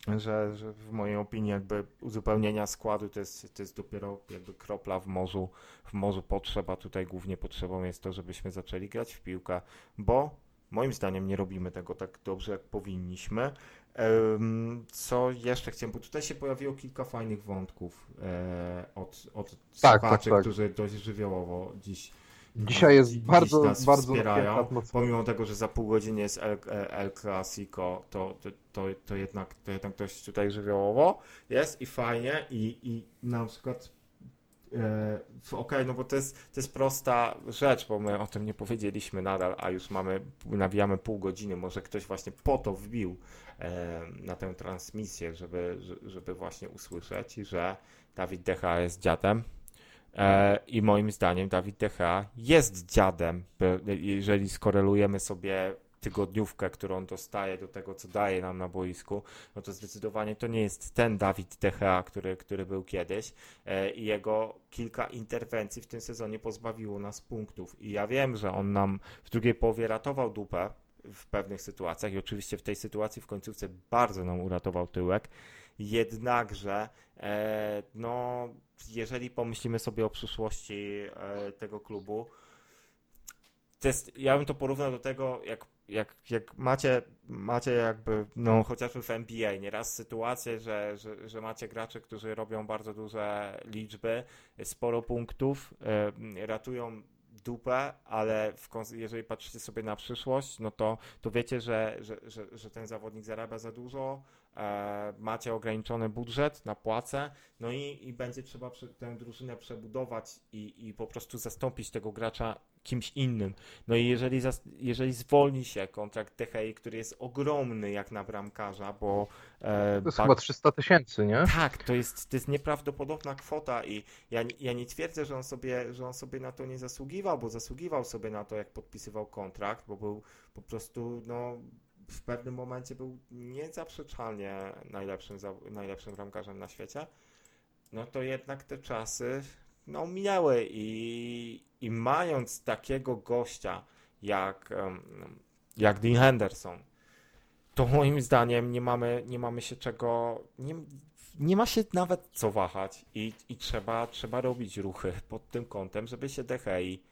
że, że w mojej opinii jakby uzupełnienia składu to jest, to jest dopiero jakby kropla w morzu, w morzu potrzeba. Tutaj głównie potrzebą jest to, żebyśmy zaczęli grać w piłkę, bo moim zdaniem nie robimy tego tak dobrze, jak powinniśmy. Co jeszcze chciałem, bo tutaj się pojawiło kilka fajnych wątków e, od, od tak, słuchaczy, tak, tak. którzy dość żywiołowo dziś Dzisiaj jest bardzo, bardzo wspierają. Pomimo tego, że za pół godziny jest El, El Clasico, to, to, to, to, jednak, to jednak dość tutaj żywiołowo jest i fajnie i, i na przykład e, Okej, okay, no bo to jest, to jest prosta rzecz, bo my o tym nie powiedzieliśmy nadal, a już mamy, nawijamy pół godziny. Może ktoś właśnie po to wbił e, na tę transmisję, żeby, żeby właśnie usłyszeć, że Dawid Decha jest dziadem. E, I moim zdaniem Dawid Decha jest dziadem, jeżeli skorelujemy sobie tygodniówkę, którą dostaje do tego, co daje nam na boisku, no to zdecydowanie to nie jest ten Dawid Gea, który, który był kiedyś. E, i jego kilka interwencji w tym sezonie pozbawiło nas punktów. I ja wiem, że on nam w drugiej połowie ratował dupę w pewnych sytuacjach i oczywiście w tej sytuacji w końcówce bardzo nam uratował tyłek, jednakże e, no jeżeli pomyślimy sobie o przyszłości e, tego klubu, to jest, ja bym to porównał do tego, jak, jak, jak macie, macie jakby, no chociażby w NBA, nieraz sytuację, że, że, że macie graczy, którzy robią bardzo duże liczby, sporo punktów, e, ratują dupę, ale w, jeżeli patrzycie sobie na przyszłość, no to, to wiecie, że, że, że, że ten zawodnik zarabia za dużo, macie ograniczony budżet na płace, no i, i będzie trzeba tę drużynę przebudować i, i po prostu zastąpić tego gracza kimś innym. No i jeżeli, jeżeli zwolni się kontrakt THI, który jest ogromny jak na bramkarza, bo... E, to jest chyba 300 tysięcy, nie? Tak, to jest, to jest nieprawdopodobna kwota i ja, ja nie twierdzę, że on, sobie, że on sobie na to nie zasługiwał, bo zasługiwał sobie na to, jak podpisywał kontrakt, bo był po prostu, no w pewnym momencie był niezaprzeczalnie najlepszym, najlepszym bramkarzem na świecie, no to jednak te czasy no, minęły i, i mając takiego gościa jak, jak Dean Henderson, to moim zdaniem nie mamy, nie mamy się czego, nie, nie ma się nawet co wahać i, i trzeba, trzeba robić ruchy pod tym kątem, żeby się DHI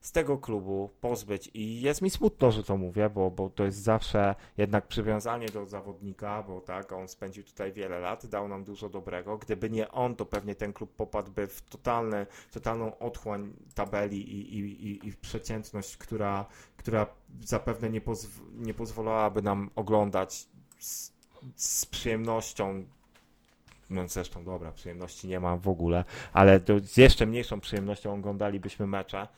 z tego klubu pozbyć. I jest mi smutno, że to mówię, bo, bo to jest zawsze jednak przywiązanie do zawodnika, bo tak, on spędził tutaj wiele lat, dał nam dużo dobrego. Gdyby nie on, to pewnie ten klub popadłby w totalne, totalną otchłań tabeli i, i, i, i przeciętność, która, która zapewne nie, pozw nie pozwalałaby nam oglądać z, z przyjemnością. No zresztą dobra, przyjemności nie ma w ogóle, ale z jeszcze mniejszą przyjemnością oglądalibyśmy mecze,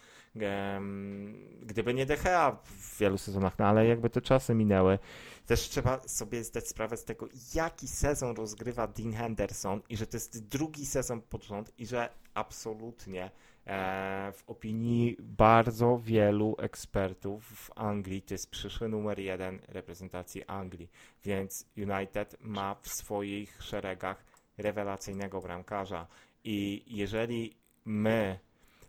gdyby nie DHA w wielu sezonach, no ale jakby te czasy minęły. Też trzeba sobie zdać sprawę z tego, jaki sezon rozgrywa Dean Henderson i że to jest drugi sezon pod rząd i że absolutnie e, w opinii bardzo wielu ekspertów w Anglii to jest przyszły numer jeden reprezentacji Anglii, więc United ma w swoich szeregach rewelacyjnego bramkarza i jeżeli my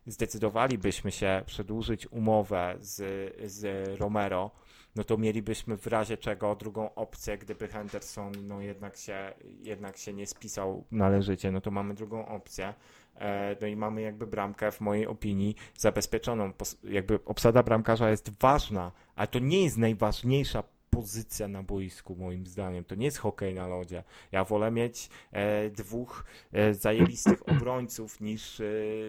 zdecydowalibyśmy się przedłużyć umowę z, z Romero, no to mielibyśmy w razie czego drugą opcję, gdyby Henderson no jednak się, jednak się nie spisał należycie, no to mamy drugą opcję. E, no i mamy jakby bramkę w mojej opinii zabezpieczoną. Jakby obsada bramkarza jest ważna, ale to nie jest najważniejsza pozycja na boisku, moim zdaniem. To nie jest hokej na lodzie. Ja wolę mieć e, dwóch e, zajebistych obrońców niż, e,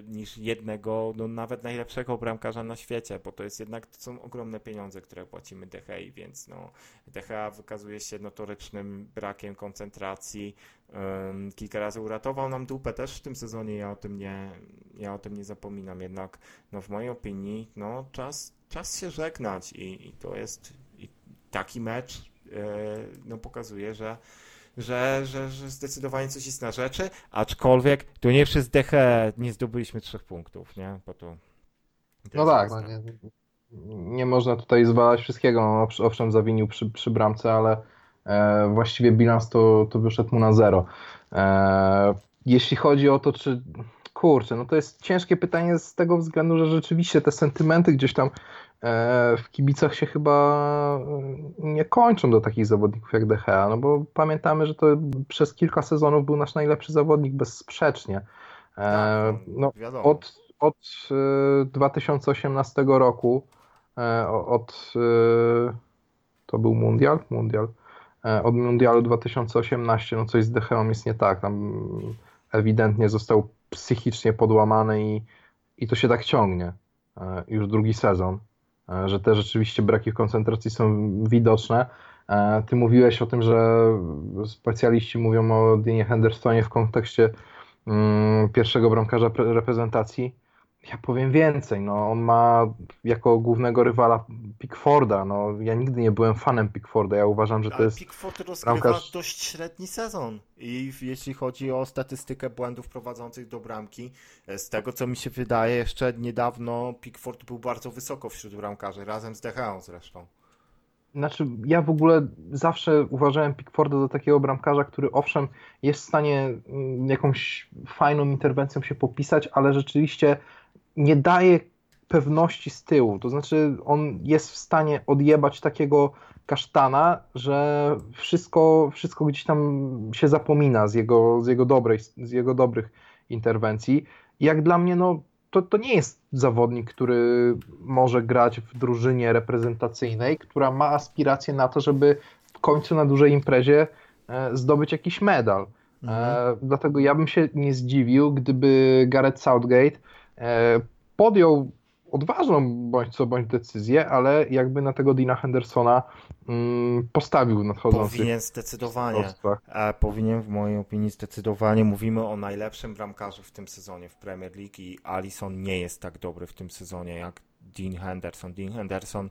niż jednego, no nawet najlepszego bramkarza na świecie, bo to jest jednak, to są ogromne pieniądze, które płacimy DHI, więc no DHA wykazuje się notorycznym brakiem koncentracji. Um, kilka razy uratował nam dupę też w tym sezonie, ja o tym nie, ja o tym nie zapominam, jednak no w mojej opinii, no czas, czas się żegnać i, i to jest taki mecz e, no, pokazuje, że, że, że, że zdecydowanie coś jest na rzeczy, aczkolwiek to nie przez dechę nie zdobyliśmy trzech punktów, nie? Bo to, no tak, no nie, nie można tutaj zwalać wszystkiego. No, owszem, zawinił przy, przy bramce, ale e, właściwie bilans to, to wyszedł mu na zero. E, jeśli chodzi o to, czy kurczę, no to jest ciężkie pytanie z tego względu, że rzeczywiście te sentymenty gdzieś tam E, w kibicach się chyba e, nie kończą do takich zawodników jak Gea, no bo pamiętamy, że to przez kilka sezonów był nasz najlepszy zawodnik bezsprzecznie. E, tak, no, no od, od 2018 roku, od to był mundial? Mundial. Od mundialu 2018, no coś z Geą jest nie tak. Tam ewidentnie został psychicznie podłamany i, i to się tak ciągnie. Już drugi sezon. E, że te rzeczywiście braki w koncentracji są widoczne. E, ty mówiłeś o tym, że specjaliści mówią o Deanie Hendersonie w kontekście mm, pierwszego bramkarza reprezentacji. Ja powiem więcej, no, on ma jako głównego rywala Pickforda. No, ja nigdy nie byłem fanem Pickforda. Ja uważam, że to Ale jest. Pickford rozgrywa bramkarz... dość średni sezon. I jeśli chodzi o statystykę błędów prowadzących do bramki, e, z tego co mi się wydaje, jeszcze niedawno Pickford był bardzo wysoko wśród bramkarzy, razem z Decheą zresztą. znaczy ja w ogóle zawsze uważałem Pickforda za takiego bramkarza, który owszem jest w stanie mm, jakąś fajną interwencją się popisać, ale rzeczywiście nie daje pewności z tyłu. To znaczy on jest w stanie odjebać takiego kasztana, że wszystko, wszystko gdzieś tam się zapomina z jego, z jego, dobrej, z jego dobrych interwencji. I jak dla mnie, no to, to nie jest zawodnik, który może grać w drużynie reprezentacyjnej, która ma aspiracje na to, żeby w końcu na dużej imprezie e, zdobyć jakiś medal. Mhm. E, dlatego ja bym się nie zdziwił, gdyby Gareth Southgate e, podjął odważną bądź co bądź decyzję, ale jakby na tego Dina Hendersona mm, postawił nadchodzący. Powinien zdecydowanie. E, powinien w mojej opinii zdecydowanie. Mówimy o najlepszym bramkarzu w tym sezonie w Premier League i Alisson nie jest tak dobry w tym sezonie jak Dean Henderson. Dean Henderson,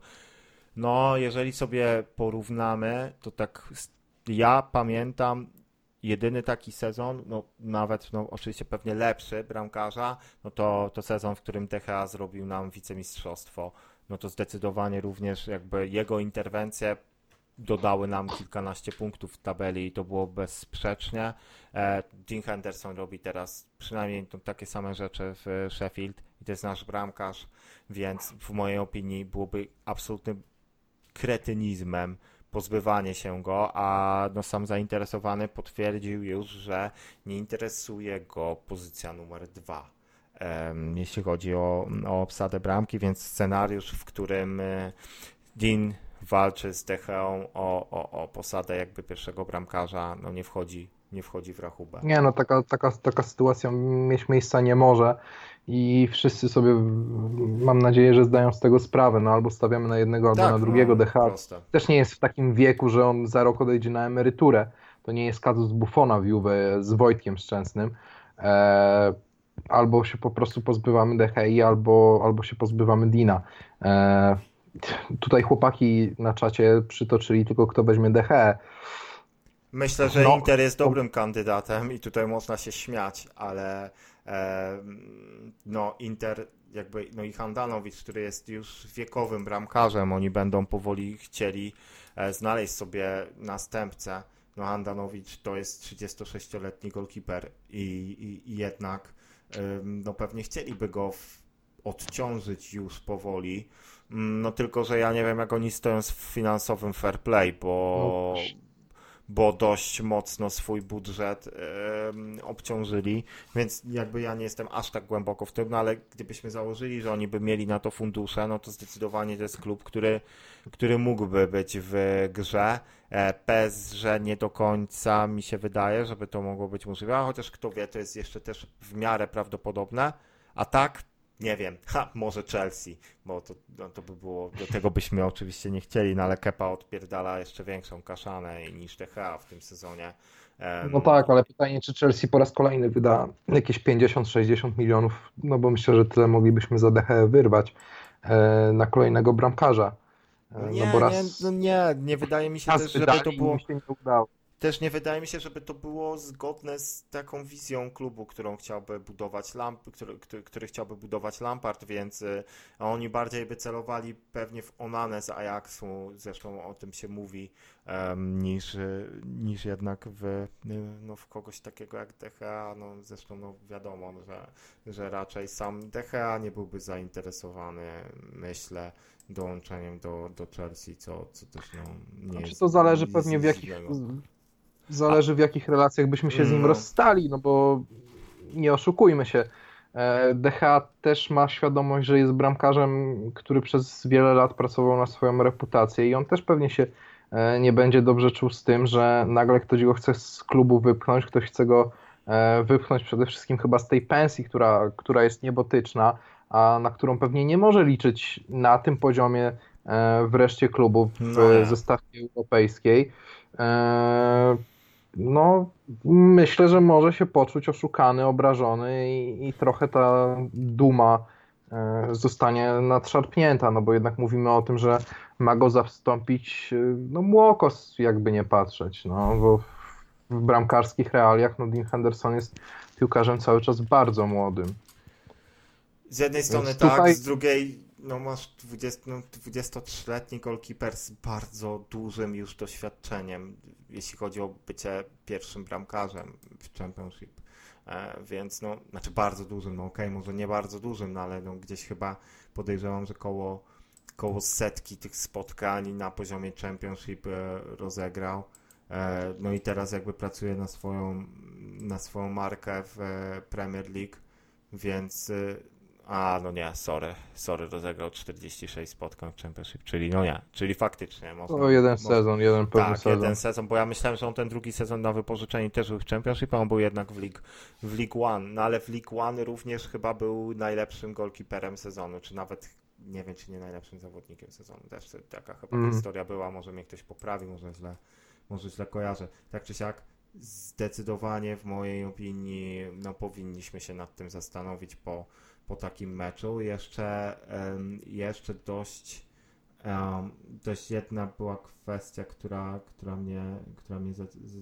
no jeżeli sobie porównamy, to tak ja pamiętam jedyny taki sezon, no nawet no, oczywiście pewnie lepszy bramkarza, no to, to sezon, w którym THA zrobił nam wicemistrzostwo. No to zdecydowanie również jakby jego interwencje dodały nam kilkanaście punktów w tabeli i to było bezsprzecznie. E, Dean Henderson robi teraz przynajmniej takie same rzeczy w Sheffield i to jest nasz bramkarz, więc w mojej opinii byłoby absolutnym kretynizmem pozbywanie się go, a no sam zainteresowany potwierdził już, że nie interesuje go pozycja numer dwa. Jeśli chodzi o, o obsadę bramki, więc scenariusz, w którym e, Dean walczy z Decheą o, o, o posadę jakby pierwszego bramkarza, no nie wchodzi, nie wchodzi w rachubę. Nie, no taka, taka, taka sytuacja mieć miejsca nie może i wszyscy sobie, mam nadzieję, że zdają z tego sprawę, no albo stawiamy na jednego, albo tak, na drugiego no, DH. Też nie jest w takim wieku, że on za rok odejdzie na emeryturę. To nie jest kazus Buffona w Juve z Wojtkiem Szczęsnym. E, albo się po prostu pozbywamy DHI, albo, albo się pozbywamy Dina. E, tutaj chłopaki na czacie przytoczyli tylko kto weźmie DHE. Myślę, że no, Inter jest dobrym kandydatem i tutaj można się śmiać, ale no Inter jakby, no i Handanowicz, który jest już wiekowym bramkarzem, oni będą powoli chcieli e, znaleźć sobie następcę. No Handanowicz to jest 36-letni golkiper i, i, i, jednak no pewnie chcieliby go w, odciążyć już powoli. Mm, no tylko, że ja nie wiem jak oni stoją z finansowym fair play, bo, no, bo dość mocno swój budżet yy, obciążyli, więc jakby ja nie jestem aż tak głęboko w tym, no ale gdybyśmy założyli, że oni by mieli na to fundusze, no to zdecydowanie to jest klub, który, który mógłby być w grze. PES, że nie do końca mi się wydaje, żeby to mogło być możliwe, a chociaż kto wie, to jest jeszcze też w miarę prawdopodobne. A tak, nie wiem, ha, może Chelsea, bo to, no, to by było, do tego byśmy oczywiście nie chcieli, no ale Kepa odpierdala jeszcze większą kaszanę niż THA w tym sezonie. Um, no tak, ale pytanie, czy Chelsea po raz kolejny wyda jakieś 50-60 milionów, no bo myślę, że tyle moglibyśmy za DHE wyrwać e, na kolejnego bramkarza. E, no nie, no bo raz, nie, no nie, nie wydaje mi się też, żeby to było... Się nie udało też nie wydaje mi się, żeby to było zgodne z taką wizją klubu, którą chciałby budować Lamp, który, który, który chciałby budować Lampard, więc y, oni bardziej by celowali pewnie w Onanę z Ajaxu, zresztą o tym się mówi, niż, y, niż jednak w, y, no, w kogoś takiego jak DHA, no zresztą no, wiadomo, że, że raczej sam DHA nie byłby zainteresowany, myślę, dołączeniem do, do Chelsea, co, co też no, nie znaczy, jest... to zależy pewnie w jakich, Zależy w jakich relacjach byśmy się z nim no. rozstali, no bo nie oszukujmy się. E, DH też ma świadomość, że jest bramkarzem, który przez wiele lat pracował na swoją reputację i on też pewnie się e, nie będzie dobrze czuł z tym, że nagle ktoś go chce z klubu wypchnąć, ktoś chce go e, wypchnąć przede wszystkim chyba z tej pensji, która, która jest niebotyczna, a na którą pewnie nie może liczyć na tym poziomie wreszcie klubów w no zestawce europejskiej no myślę, że może się poczuć oszukany, obrażony i, i trochę ta duma e, zostanie nadszarpnięta, no bo jednak mówimy o tym, że ma go zastąpić e, no młokos, jakby nie patrzeć, no bo w bramkarskich realiach no Dean Henderson jest piłkarzem cały czas bardzo młodym. Z jednej strony tak, z drugiej no masz 20, no 23-letni goalkeeper z bardzo dużym już doświadczeniem, jeśli chodzi o bycie pierwszym bramkarzem w Championship. E, więc no, znaczy bardzo dużym, no okej, okay, może nie bardzo dużym, no ale no, gdzieś chyba podejrzewam, że koło, koło setki tych spotkań na poziomie Championship e, rozegrał. E, no i teraz jakby pracuje na swoją, na swoją markę w Premier League, więc a, no nie, sorry, sorry, rozegrał 46 spotkań w Championship, czyli no nie, czyli faktycznie można... No jeden można, sezon, jeden pełny tak, sezon. jeden sezon, bo ja myślałem, że on ten drugi sezon na wypożyczenie też był w Championship, a on był jednak w League, w League One, no ale w League One również chyba był najlepszym golkiperem sezonu, czy nawet nie wiem, czy nie najlepszym zawodnikiem sezonu, też taka chyba mm. historia była, może mnie ktoś poprawi, może źle, może źle kojarzę. Tak czy siak, zdecydowanie w mojej opinii, no powinniśmy się nad tym zastanowić po po takim meczu. Jeszcze, jeszcze dość, dość jedna była kwestia, która, która mnie, która mnie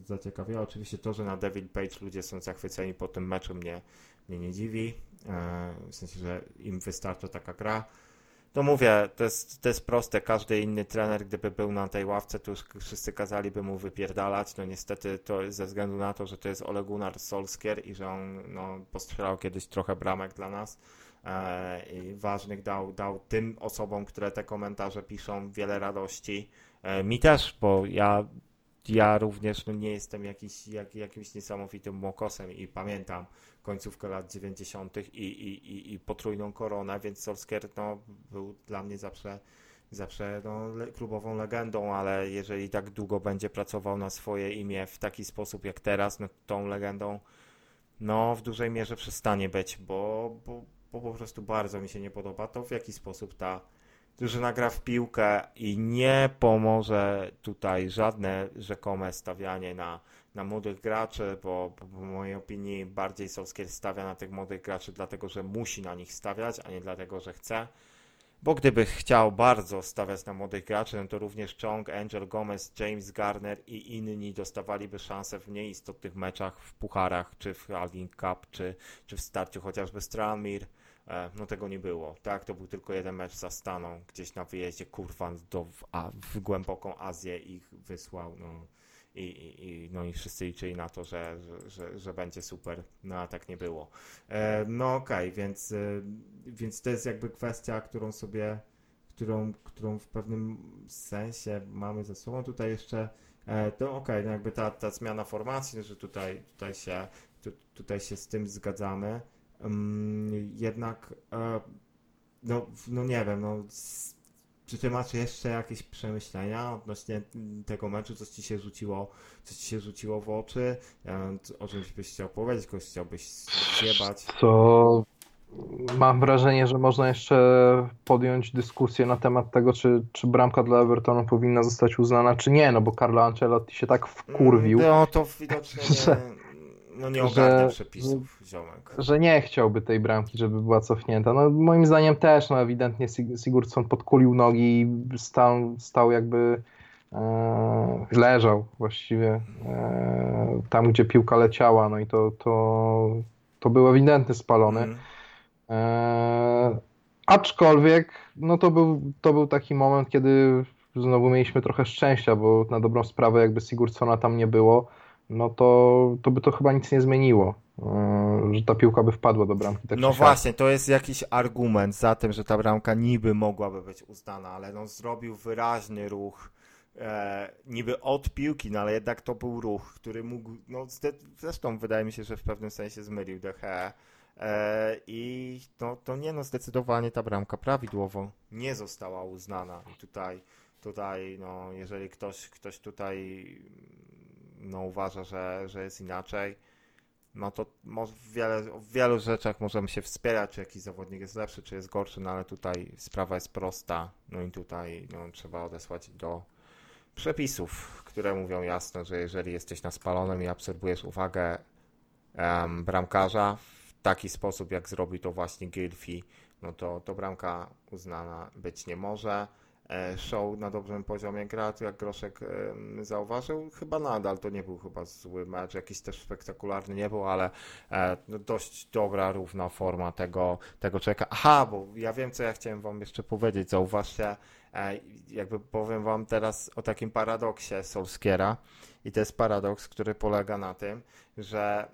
zaciekawiła. Oczywiście to, że na Devil Page ludzie są zachwyceni po tym meczu mnie, mnie nie dziwi. E, w sensie, że im wystarcza taka gra. To mówię, to jest, to jest proste. Każdy inny trener, gdyby był na tej ławce, to już wszyscy kazaliby mu wypierdalać. No niestety to ze względu na to, że to jest Ole Gunnar Solskier i że on no, postrzelał kiedyś trochę bramek dla nas e, i ważnych dał, dał tym osobom, które te komentarze piszą wiele radości. E, mi też, bo ja ja również no, nie jestem jakiś, jak, jakimś niesamowitym młokosem i pamiętam końcówkę lat 90. I, i, i, i potrójną koronę, więc Solskjaer no, był dla mnie zawsze, zawsze no, le, klubową legendą, ale jeżeli tak długo będzie pracował na swoje imię w taki sposób jak teraz, no tą legendą no w dużej mierze przestanie być, bo, bo, bo po prostu bardzo mi się nie podoba to, w jaki sposób ta drużyna gra w piłkę i nie pomoże tutaj żadne rzekome stawianie na, na młodych graczy, bo, bo w mojej opinii bardziej Solskier stawia na tych młodych graczy dlatego, że musi na nich stawiać, a nie dlatego, że chce. Bo gdyby chciał bardzo stawiać na młodych graczy, no to również Chong, Angel Gomez, James Garner i inni dostawaliby szansę w mniej istotnych meczach w pucharach, czy w Algin Cup, czy, czy w starciu chociażby. E, no tego nie było. Tak, to był tylko jeden mecz za Staną, gdzieś na wyjeździe, kurwa, do, w, a, w głęboką Azję ich wysłał, no. I, i, no i wszyscy liczyli na to, że, że, że, że będzie super, no a tak nie było. E, no okej, okay, więc, e, więc to jest jakby kwestia, którą sobie, którą, którą w pewnym sensie mamy ze sobą. Tutaj jeszcze, e, to okej, okay, no jakby ta, ta zmiana formacji, że tutaj, tutaj, się, tu, tutaj się z tym zgadzamy. Jednak, e, no, no nie wiem, no, czy ty masz jeszcze jakieś przemyślenia odnośnie tego meczu, coś ci się rzuciło, coś ci się rzuciło w oczy, o czymś byś chciał powiedzieć, kogoś chciałbyś zjebać? To mam wrażenie, że można jeszcze podjąć dyskusję na temat tego, czy, czy bramka dla Evertonu powinna zostać uznana, czy nie, no bo Carlo Ancelotti się tak wkurwił. No to widocznie nie, no nie ogarnia przepisów, ziomek. Że nie chciałby tej bramki, żeby była cofnięta. No moim zdaniem też, no ewidentnie Sigurdsson podkulił nogi i stał, stał jakby e, leżał właściwie e, tam, gdzie piłka leciała, no i to, to, to był ewidentny spalony. Mm. E, aczkolwiek, no to był, to był taki moment, kiedy znowu mieliśmy trochę szczęścia, bo na dobrą sprawę jakby Sigurdssona tam nie było, no to, to by to chyba nic nie zmieniło, e, że ta piłka by wpadła do bramki. Tak no właśnie, to jest jakiś argument za tym, że ta bramka niby mogłaby być uznana, ale no zrobił wyraźny ruch, e, niby od piłki, no ale jednak to był ruch, który mógł, no zresztą wydaje mi się, że w pewnym sensie zmylił DHE. E, I no, to nie no, zdecydowanie ta bramka prawidłowo nie została uznana. I tutaj, tutaj no, jeżeli ktoś, ktoś tutaj no, uważa, że, że jest inaczej, no to w, wiele, w wielu rzeczach możemy się wspierać, czy jakiś zawodnik jest lepszy, czy jest gorszy, no ale tutaj sprawa jest prosta, no i tutaj no, trzeba odesłać do przepisów, które mówią jasno, że jeżeli jesteś na spalonym i absorbujesz uwagę um, bramkarza w taki sposób, jak zrobi to właśnie Gilfi, no to, to bramka uznana być nie może. E, show na dobrym poziomie gra, jak Groszek zauważył, chyba nadal to nie był chyba zły mecz, jakiś też spektakularny nie był, ale e, no dość dobra, równa forma tego, tego człowieka. Aha, bo ja wiem, co ja chciałem wam jeszcze powiedzieć, zauważcie, e, jakby powiem wam teraz o takim paradoksie Solskiera i to jest paradoks, który polega na tym, że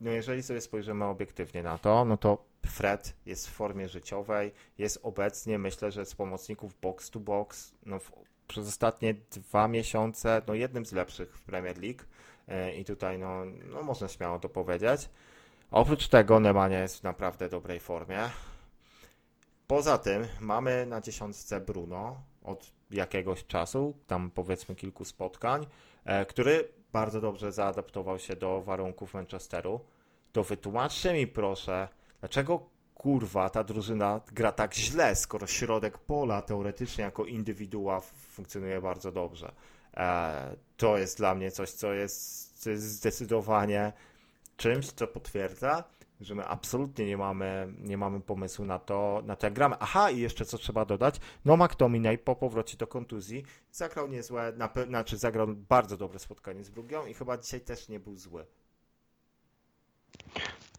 no jeżeli sobie spojrzymy obiektywnie na to, no to Fred jest w formie życiowej, jest obecnie, myślę, że z pomocników box to box, no w, przez ostatnie dwa miesiące, no jednym z lepszych w Premier League E, i tutaj, no, no można śmiało to powiedzieć. Oprócz tego Nemanja jest w naprawdę dobrej formie. Poza tym mamy na dziesiątce Bruno od jakiegoś czasu, tam powiedzmy kilku spotkań, e, który bardzo dobrze zaadaptował się do warunków Manchesteru. To wytłumaczcie mi proszę, dlaczego kurwa ta drużyna gra tak źle, skoro środek pola teoretycznie jako indywidua funkcjonuje bardzo dobrze. E, to jest dla mnie coś, co jest, co jest zdecydowanie czymś, co potwierdza, że my absolutnie nie mamy, nie mamy pomysłu na to, na to jak gramy. Aha, i jeszcze co trzeba dodać, no McTominay po powrocie do kontuzji zagrał niezłe, na, znaczy zagrał bardzo dobre spotkanie z Brugią i chyba dzisiaj też nie był zły.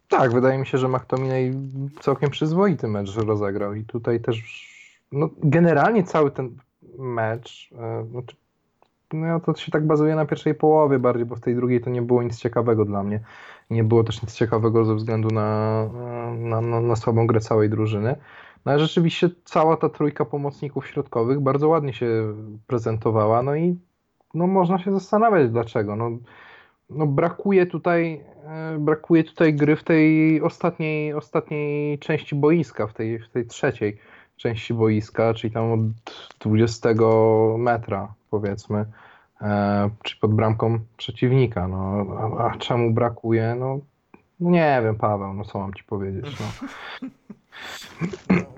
Tak, wydaje mi się, że McTominay całkiem przyzwoity mecz rozegrał i tutaj też, no generalnie cały ten mecz, e, znaczy, no to się tak bazuje na pierwszej połowie bardziej, bo w tej drugiej to nie było nic ciekawego dla mnie. Nie było też nic ciekawego ze względu na, na, na, na słabą grę całej drużyny. No ale rzeczywiście cała ta trójka pomocników środkowych bardzo ładnie się prezentowała, no i no można się zastanawiać dlaczego. No, no brakuje tutaj e, brakuje tutaj gry w tej ostatniej, ostatniej części boiska, w tej, w tej trzeciej części boiska, czyli tam od 20 metra powiedzmy, e, czy pod bramką przeciwnika. No, a, a czemu brakuje? No, no nie wiem, Paweł, no co mam ci powiedzieć? No.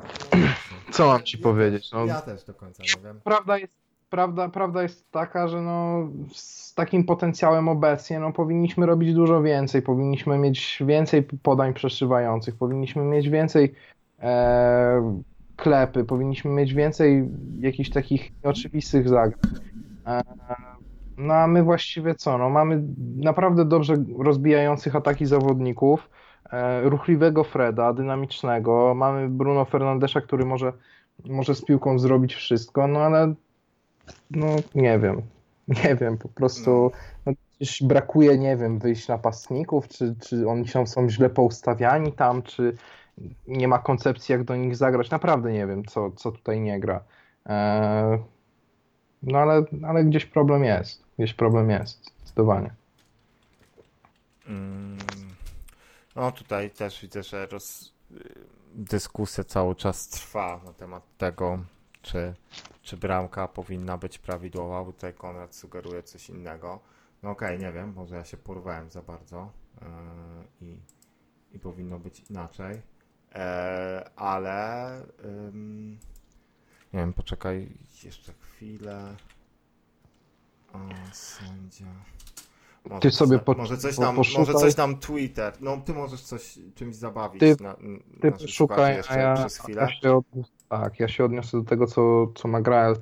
Co mam ci Ja powiedzieć? No, ja też do końca nie wiem. prawda jest, prawda, prawda jest taka, że no, z takim potencjałem obecnie no, powinniśmy robić dużo więcej, powinniśmy mieć więcej podań przeszywających, powinniśmy mieć więcej e, klepy, powinniśmy mieć więcej jakichś takich nieoczywistych zagrań. E, no a my właściwie co? No, mamy naprawdę dobrze rozbijających ataki zawodników, e, ruchliwego Freda, dynamicznego, mamy Bruno Fernandesza, który może, może z piłką zrobić wszystko, no ale no nie wiem, nie wiem, po prostu no, gdzieś brakuje, nie wiem, wyjść napastników, czy, czy oni są, są źle poustawiani tam, czy nie ma koncepcji, jak do nich zagrać. Naprawdę nie wiem, co, co tutaj nie gra. Eee, no ale, ale gdzieś problem jest. Gdzieś problem jest, zdecydowanie. Mm, No tutaj też widzę, że roz... dyskusja cały czas trwa na temat tego, czy, czy bramka powinna być prawidłowa, bo tutaj Konrad sugeruje coś innego. No okej, nie wiem, może ja się porwałem za bardzo yy, i, i powinno być inaczej, e, ale ym, nie wiem, poczekaj jeszcze chwilę. O, sędzia. Może Ty sobie coś- po- może coś po- nam, może poszukaj. coś Twitter. No ty możesz coś czymś zabawić Ty- na, Ty naszych szukaj, a jeszcze ja, przez chwilę. ja się od, tak, ja się odniosę do tego, co, co Magrael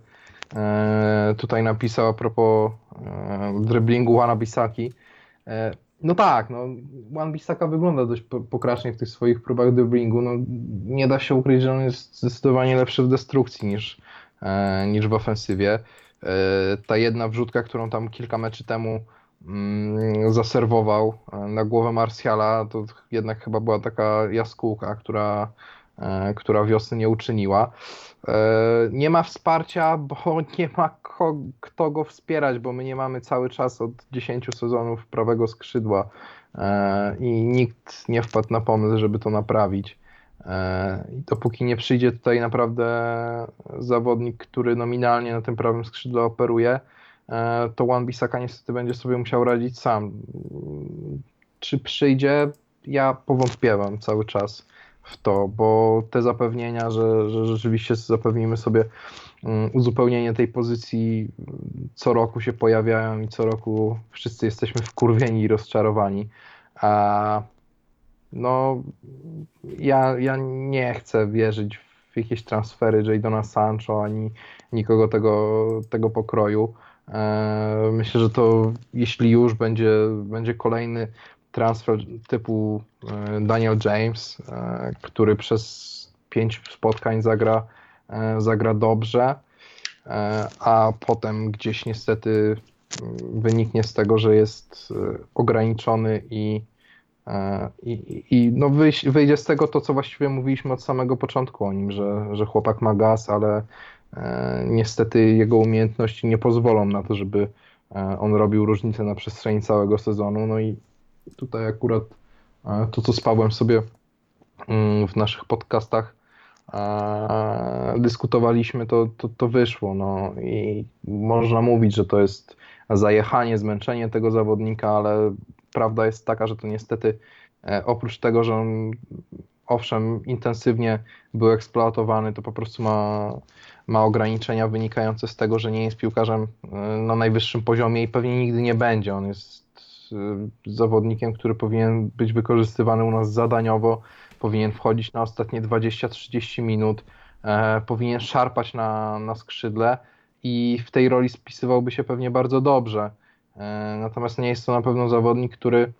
e, tutaj napisał a propos e, driblingu Wana Bisaki. E, no tak, no, Wan Bissaka wygląda dość po- pokracznie w tych swoich próbach driblingu. No, nie da się ukryć, że on jest zdecydowanie lepszy w destrukcji niż, e, niż w ofensywie. E, ta jedna wrzutka, którą tam kilka meczy temu zaserwował e, na głowę Marsjala, to jednak chyba była taka jaskółka, która, e, która wiosny nie uczyniła. E, Nie ma wsparcia, bo nie ma kto go wspierać, bo my nie mamy cały czas od 10 sezonów prawego skrzydła i nikt nie wpadł na pomysł, żeby to naprawić. I dopóki nie przyjdzie tutaj naprawdę zawodnik, który nominalnie na tym prawym skrzydle operuje, to Wan Bissaka niestety będzie sobie musiał radzić sam. Czy przyjdzie? Ja powątpiewam cały czas w to, bo te zapewnienia, że, że rzeczywiście zapewnimy sobie mm, uzupełnienie tej pozycji co roku się pojawiają i co roku wszyscy jesteśmy wkurwieni i rozczarowani. A no, ja, ja nie chcę wierzyć w jakieś transfery Jadona Sancho, ani nikogo tego, tego pokroju. E, myślę, że to jeśli już będzie, będzie kolejny transfer typu e, Daniel James, e, który przez pięć spotkań zagra, zagra dobrze, a potem gdzieś niestety mm, wyniknie z tego, że jest ograniczony i, i, i no wyjdzie z tego to, co właściwie mówiliśmy od samego początku o nim, że, że chłopak ma gaz, ale niestety jego umiejętności nie pozwolą na to, żeby e, on robił różnicę na przestrzeni całego sezonu. No i tutaj akurat e, to, co z Pawłem sobie mm, w naszych podcastach dyskutowaliśmy, to, to, to wyszło. No i można mówić, że to jest zajechanie, zmęczenie tego zawodnika, ale prawda jest taka, że to niestety oprócz tego, że on owszem intensywnie był eksploatowany, to po prostu ma ma ograniczenia wynikające z tego, że nie jest piłkarzem e, na najwyższym poziomie i pewnie nigdy nie będzie. On jest e, zawodnikiem, który powinien być wykorzystywany u nas zadaniowo, powinien wchodzić na ostatnie 20-30 minut, e, powinien szarpać na, na skrzydle i w tej roli spisywałby się pewnie bardzo dobrze. Natomiast nie jest to na pewno zawodnik, który,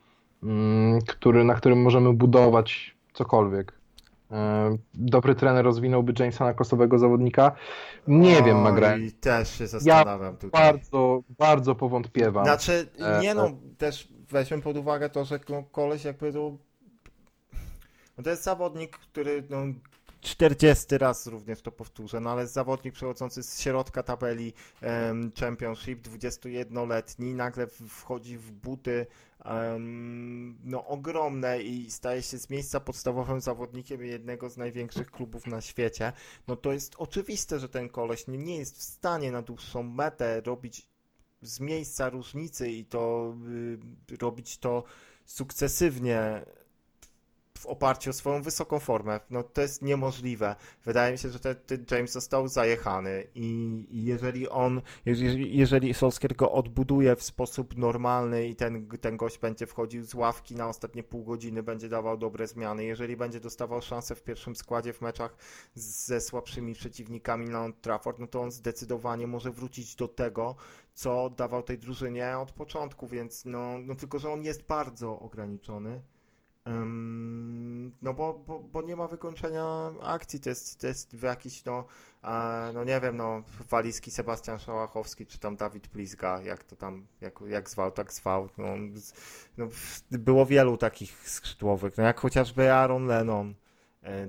mm, który, na którym możemy budować cokolwiek. E, dobry trener rozwinąłby Jamesa na kosowego zawodnika? Nie wiem, Magrę. I też się zastanawiam ja tutaj. Bardzo, bardzo powątpiewam. Znaczy, e, nie no, też weźmy pod uwagę to, że koleś jakby to... No to jest zawodnik, który no, 40 raz również to powtórzę, no ale zawodnik przechodzący z środka tabeli um, Championship, 21-letni, nagle wchodzi w buty no, ogromne i staje się z miejsca podstawowym zawodnikiem jednego z największych klubów na świecie, no to jest oczywiste, że ten koleś nie, jest w stanie na dłuższą metę robić z miejsca różnicy i to y, robić to sukcesywnie w oparciu o swoją wysoką formę. No to jest niemożliwe. Wydaje mi się, że ten, James został zajechany i, jeżeli on, jeżeli, jeżeli go odbuduje w sposób normalny i ten, ten gość będzie wchodził z ławki na ostatnie pół godziny, będzie dawał dobre zmiany, jeżeli będzie dostawał szansę w pierwszym składzie w meczach ze słabszymi przeciwnikami na Old Trafford, no to on zdecydowanie może wrócić do tego, co dawał tej drużynie od początku, więc no, no tylko, że on jest bardzo ograniczony. No bo, bo, bo nie ma wykończenia akcji, to jest, to jest w jakiś, no, no nie wiem, no, walizki Sebastian Szałachowski, czy tam Dawid Plizga, jak to tam, jak, jak zwał, tak zwał. No, no, było wielu takich skrzydłowych, no jak chociażby Aaron Lennon,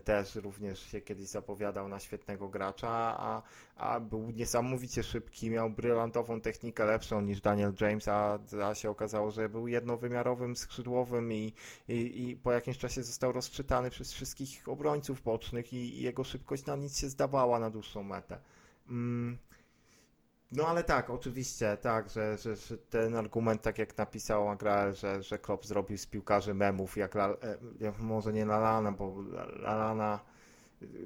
też również się kiedyś zapowiadał na świetnego gracza, a, a był niesamowicie szybki, miał brylantową technikę lepszą niż Daniel James, a, a się okazało, że był jednowymiarowym skrzydłowym i, i, i po jakimś czasie został rozczytany przez wszystkich obrońców bocznych i, i jego szybkość na nic się zdawała na dłuższą metę. Mm. No ale tak, oczywiście, tak, że, że, że, ten argument, tak jak napisał Agrael, że, że Klopp zrobił z piłkarzy memów, jak, La, e, może nie Lalana, bo Lalana,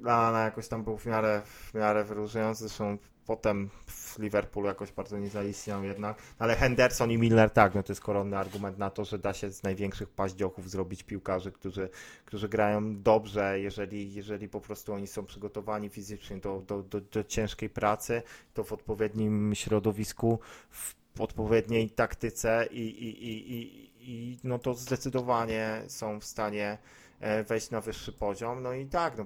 Lalana jakoś tam był w miarę, w miarę wyróżniający, zresztą potem w Liverpoolu jakoś bardzo nie zaistniał jednak. Ale Henderson i Milner tak, no to jest koronny argument na to, że da się z największych paździochów zrobić piłkarzy, którzy, którzy grają dobrze, jeżeli, jeżeli po prostu oni są przygotowani fizycznie do, do, do, do ciężkiej pracy, to w odpowiednim środowisku, w odpowiedniej taktyce i, i, i, i, i no to zdecydowanie są w stanie e, wejść na wyższy poziom. No i tak, no,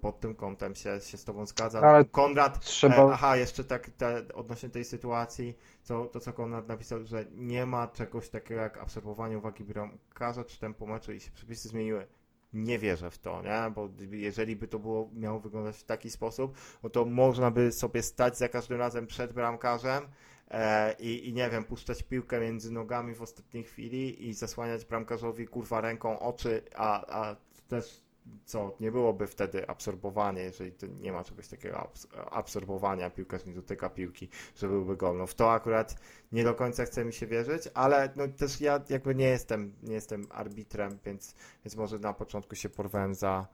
pod tym kątem się, się z Tobą zgadzam. Ale Konrad, trzeba... e, aha, jeszcze tak te, odnośnie tej sytuacji, co, to co Konrad napisał, że nie ma czegoś takiego jak absorbowanie uwagi bramkarza czy tempo meczu i się przepisy zmieniły. Nie wierzę w to, nie? bo jeżeli by to było, miało wyglądać w taki sposób, no to można by sobie stać za każdym razem przed bramkarzem e, i, i nie wiem, puszczać piłkę między nogami w ostatniej chwili i zasłaniać bramkarzowi kurwa ręką oczy, a, a też co nie byłoby wtedy absorbowanie, jeżeli nie ma czegoś takiego absorbowania, piłkarz nie dotyka piłki, że byłby gol. No w to akurat nie do końca chce mi się wierzyć, ale no też ja jakby nie jestem, nie jestem arbitrem, więc, więc może na początku się porwałem za,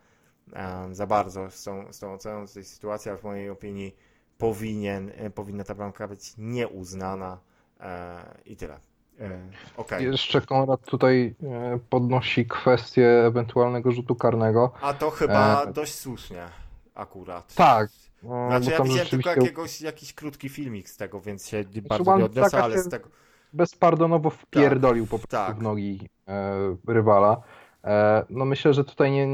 za bardzo z tą, z tą oceną tej sytuacji, ale w mojej opinii powinien, powinna ta bramka być nieuznana e, i tyle. E, okay. Jeszcze Konrad tutaj e, podnosi kwestię ewentualnego rzutu karnego. A to chyba e... dość słusznie. akurat. Tak. No, Znaczy ja widziałem rzeczywiście tylko jakiegoś, jakiś krótki filmik z tego, więc się bardzo One nie odniosę, ale z tego... bezpardonowo wpierdolił po prostu tak. w nogi e, rywala. E, no myślę, że tutaj nie,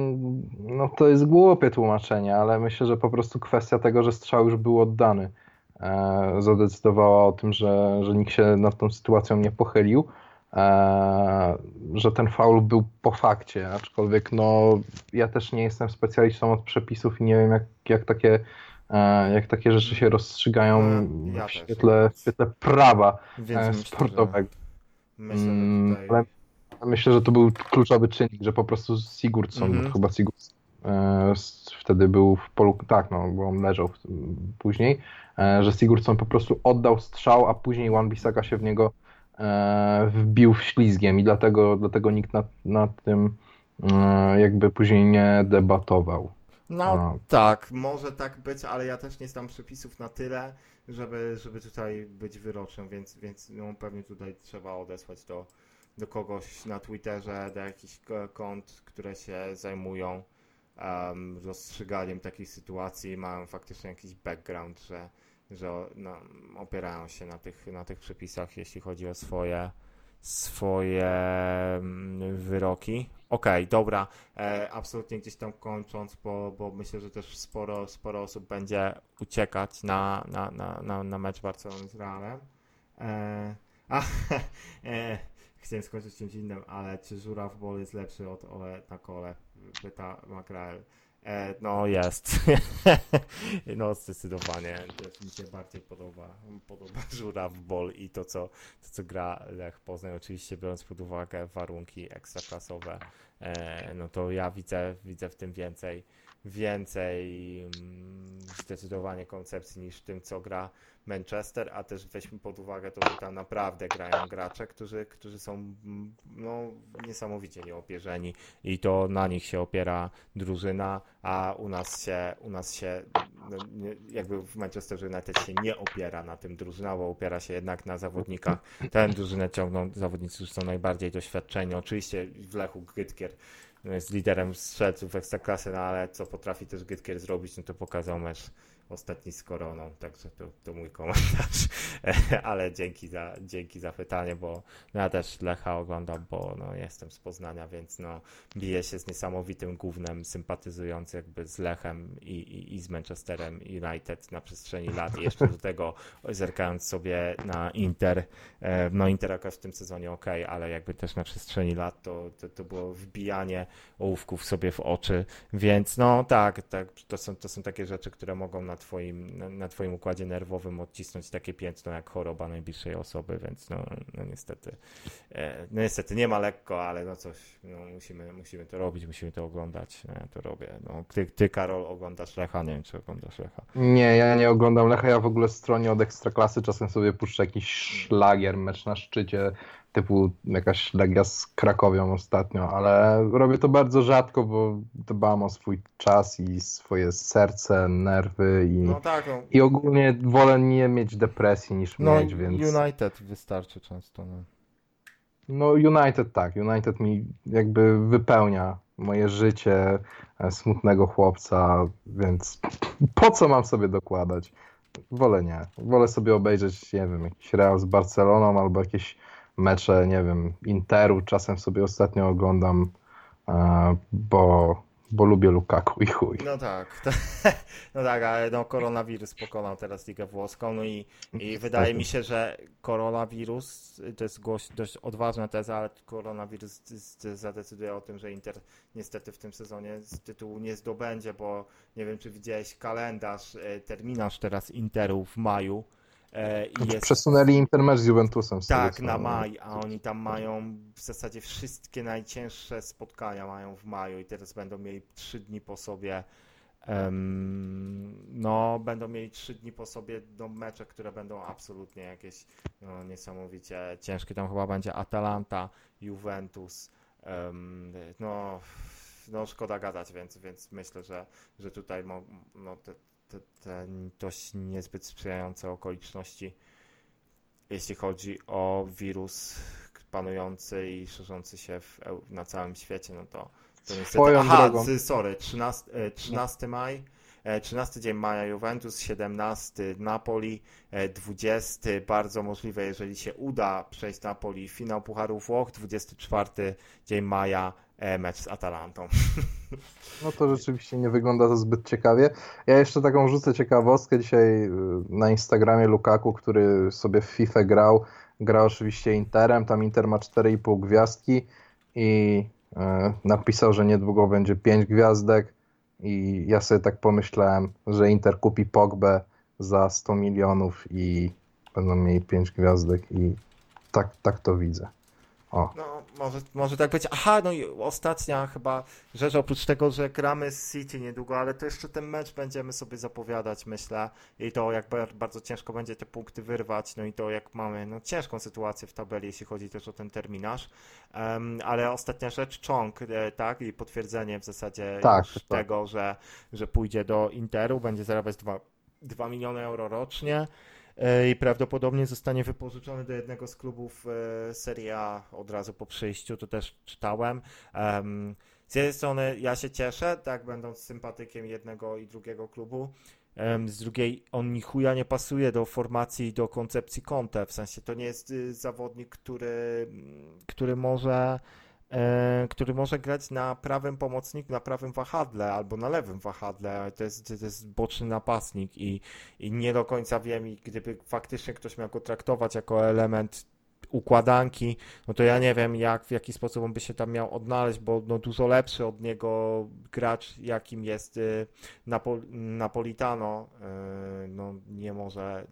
no to jest głupie tłumaczenie, ale myślę, że po prostu kwestia tego, że strzał już był oddany, zadecydowała o tym, że, że nikt się nad tą sytuacją nie pochylił, e, że ten faul był po fakcie, aczkolwiek no ja też nie jestem specjalistą od przepisów i nie wiem jak, jak takie e, jak takie rzeczy się rozstrzygają ja w świetle, w świetle prawa Więc e, myślę, sportowego. Że, myślę, Mm, że tutaj... ale myślę, że to był kluczowy czynnik, że po prostu Sigurdsson, Mhm. bo chyba Sigurdsson e, wtedy był w polu, tak, no, bo on leżał w, później, e, że Sigurdsson po prostu oddał strzał, a później Wan-Bissaka się w niego e, wbił ślizgiem i dlatego, dlatego nikt nad, nad tym e, jakby później nie debatował. No A. tak, może tak być, ale ja też nie znam przepisów na tyle, żeby, żeby tutaj być wyrocznym, więc, więc no, pewnie tutaj trzeba odesłać do, do kogoś na Twitterze, do jakichś ko- kont, które się zajmują um, rozstrzyganiem takich sytuacji, mają faktycznie jakiś background, że, że no, opierają się na tych, na tych przepisach, jeśli chodzi o swoje swoje mm, wyroki. Okej, dobra, e, absolutnie gdzieś tam kończąc, bo, bo myślę, że też sporo, sporo osób będzie uciekać na, na, na, na, na mecz Barcelony z Realem. E, a, e, chciałem skończyć czymś innym, ale czy Żuraw Bol jest lepszy od Ole na kole? Pyta Makrael. E, no jest. no zdecydowanie. Też mi się bardziej podoba, podoba Żuraw Bol i to co, to, co gra Lech Poznań. Oczywiście biorąc pod uwagę warunki ekstraklasowe, e, no to ja widzę, widzę w tym więcej, więcej mm, zdecydowanie koncepcji niż tym, co gra Manchester, a też weźmy pod uwagę to, że tam naprawdę grają gracze, którzy, którzy są mm, no, niesamowicie nieopierzeni i to na nich się opiera drużyna, a u nas się, u nas się no, jakby w Manchesterze United się nie opiera na tym drużyna, bo opiera się jednak na zawodnikach. Tę drużynę ciągną zawodnicy, którzy są najbardziej doświadczeni. Oczywiście w Lechu Gytkier no, jest liderem strzelców ekstraklasy, no ale co potrafi też Gytkier zrobić, no to pokazał mecz ostatni z koroną, także to, to mój komentarz, ale dzięki za, dzięki za pytanie, bo no ja też Lecha oglądam, bo no, jestem z Poznania, więc no, biję się z niesamowitym gównem, sympatyzując jakby z Lechem i, i, i z Manchesterem United na przestrzeni lat. I jeszcze do tego zerkając sobie na Inter, e, no Inter akurat w tym sezonie ok, ale jakby też na przestrzeni lat to, to, to było wbijanie ołówków sobie w oczy, więc no tak, tak to, są, to są takie rzeczy, które mogą na twoim, na, na twoim układzie nerwowym odcisnąć takie piętno jak choroba najbliższej osoby, więc no, no niestety e, no niestety nie ma lekko, ale no coś, no musimy, musimy to robić, musimy to oglądać, ja to robię. No, ty, ty Karol oglądasz Lecha, nie wiem czy oglądasz Lecha. Nie, ja nie oglądam Lecha, ja w ogóle stronie od Ekstraklasy czasem sobie puszczę jakiś szlagier, mecz na szczycie, typu jakaś Legia z Krakowią ostatnio, ale robię to bardzo rzadko, bo dbam o swój czas i swoje serce, nerwy i, No tak, no, i ogólnie wolę nie mieć depresji niż no mieć, więc... United wystarczy często, no. No United tak, United mi jakby wypełnia moje życie e, smutnego chłopca, więc po co mam sobie dokładać? Wolę nie. Wolę sobie obejrzeć, nie wiem, jakiś Real z Barceloną albo jakieś mecze, nie wiem, Interu. Czasem sobie ostatnio oglądam, e, bo, bo lubię Lukaku i chuj. No tak, no tak, ale no koronawirus pokonał teraz Ligę Włoską, no i, i wydaje mi się, że koronawirus, to jest głoś, dość odważna teza, ale koronawirus zadecyduje o tym, że Inter niestety w tym sezonie z tytułu nie zdobędzie, bo nie wiem, czy widziałeś kalendarz, e, terminarz teraz Interu w maju jest... Przesunęli Intermecz z Juventusem. z Tak, na maj, a oni tam mają w zasadzie wszystkie najcięższe spotkania mają w maju i teraz będą mieli trzy dni po sobie. no, będą mieli trzy dni po sobie do mecze, które będą absolutnie jakieś no, niesamowicie ciężkie. Tam chyba będzie Atalanta, Juventus. no, no, szkoda gadać, więc, więc myślę, że, że tutaj mo, no, te, te, te dość niezbyt sprzyjające okoliczności jeśli chodzi o wirus panujący i szerzący się w, na całym świecie, no to, to niestety... Swoją Aha, drogą. sorry, 13, e, 13 maj, E, 13 dzień maja Juventus, 17 Napoli, e, 20 bardzo możliwe, jeżeli się uda przejść Napoli finał Pucharu Włoch, 24 dzień maja e, mecz z Atalantą. No to rzeczywiście nie wygląda to zbyt ciekawie. Ja jeszcze taką rzucę ciekawostkę. Dzisiaj y, na Instagramie Lukaku, który sobie w FIFA grał, gra oczywiście Interem. Tam Inter ma 4,5 gwiazdki i y, napisał, że niedługo będzie 5 gwiazdek. I ja sobie tak pomyślałem, że Inter kupi Pogbę za 100 milionów i będą mieli 5 gwiazdek i tak, tak to widzę. O. No, może, może tak być. Aha, no i ostatnia chyba rzecz, oprócz tego, że gramy z City niedługo, ale to jeszcze ten mecz będziemy sobie zapowiadać, myślę. I to jak bar- bardzo ciężko będzie te punkty wyrwać, no i to jak mamy no, ciężką sytuację w tabeli, jeśli chodzi też o ten terminarz. Em, ale ostatnia rzecz, Chong, e, tak, i potwierdzenie w zasadzie Tak, tak. tego, że, że pójdzie do Interu, będzie zarabiać 2, 2 miliony euro rocznie. E, i prawdopodobnie zostanie wypożyczony do jednego z klubów e, Serie A od razu po przyjściu, to też czytałem. Em, Z jednej strony ja się cieszę, tak, będąc sympatykiem jednego i drugiego klubu. Z drugiej on ni chuja nie pasuje do formacji i do koncepcji Conte, w sensie to nie jest y, zawodnik, który, który może który może grać na prawym pomocniku, na prawym wahadle albo na lewym wahadle. To jest, to jest boczny napastnik i, i nie do końca wiem, i gdyby faktycznie ktoś miał go traktować jako element układanki, no to ja nie wiem, jak, w jaki sposób on by się tam miał odnaleźć, bo no, dużo lepszy od niego gracz, jakim jest y, Napo Napolitano, y, no nie może,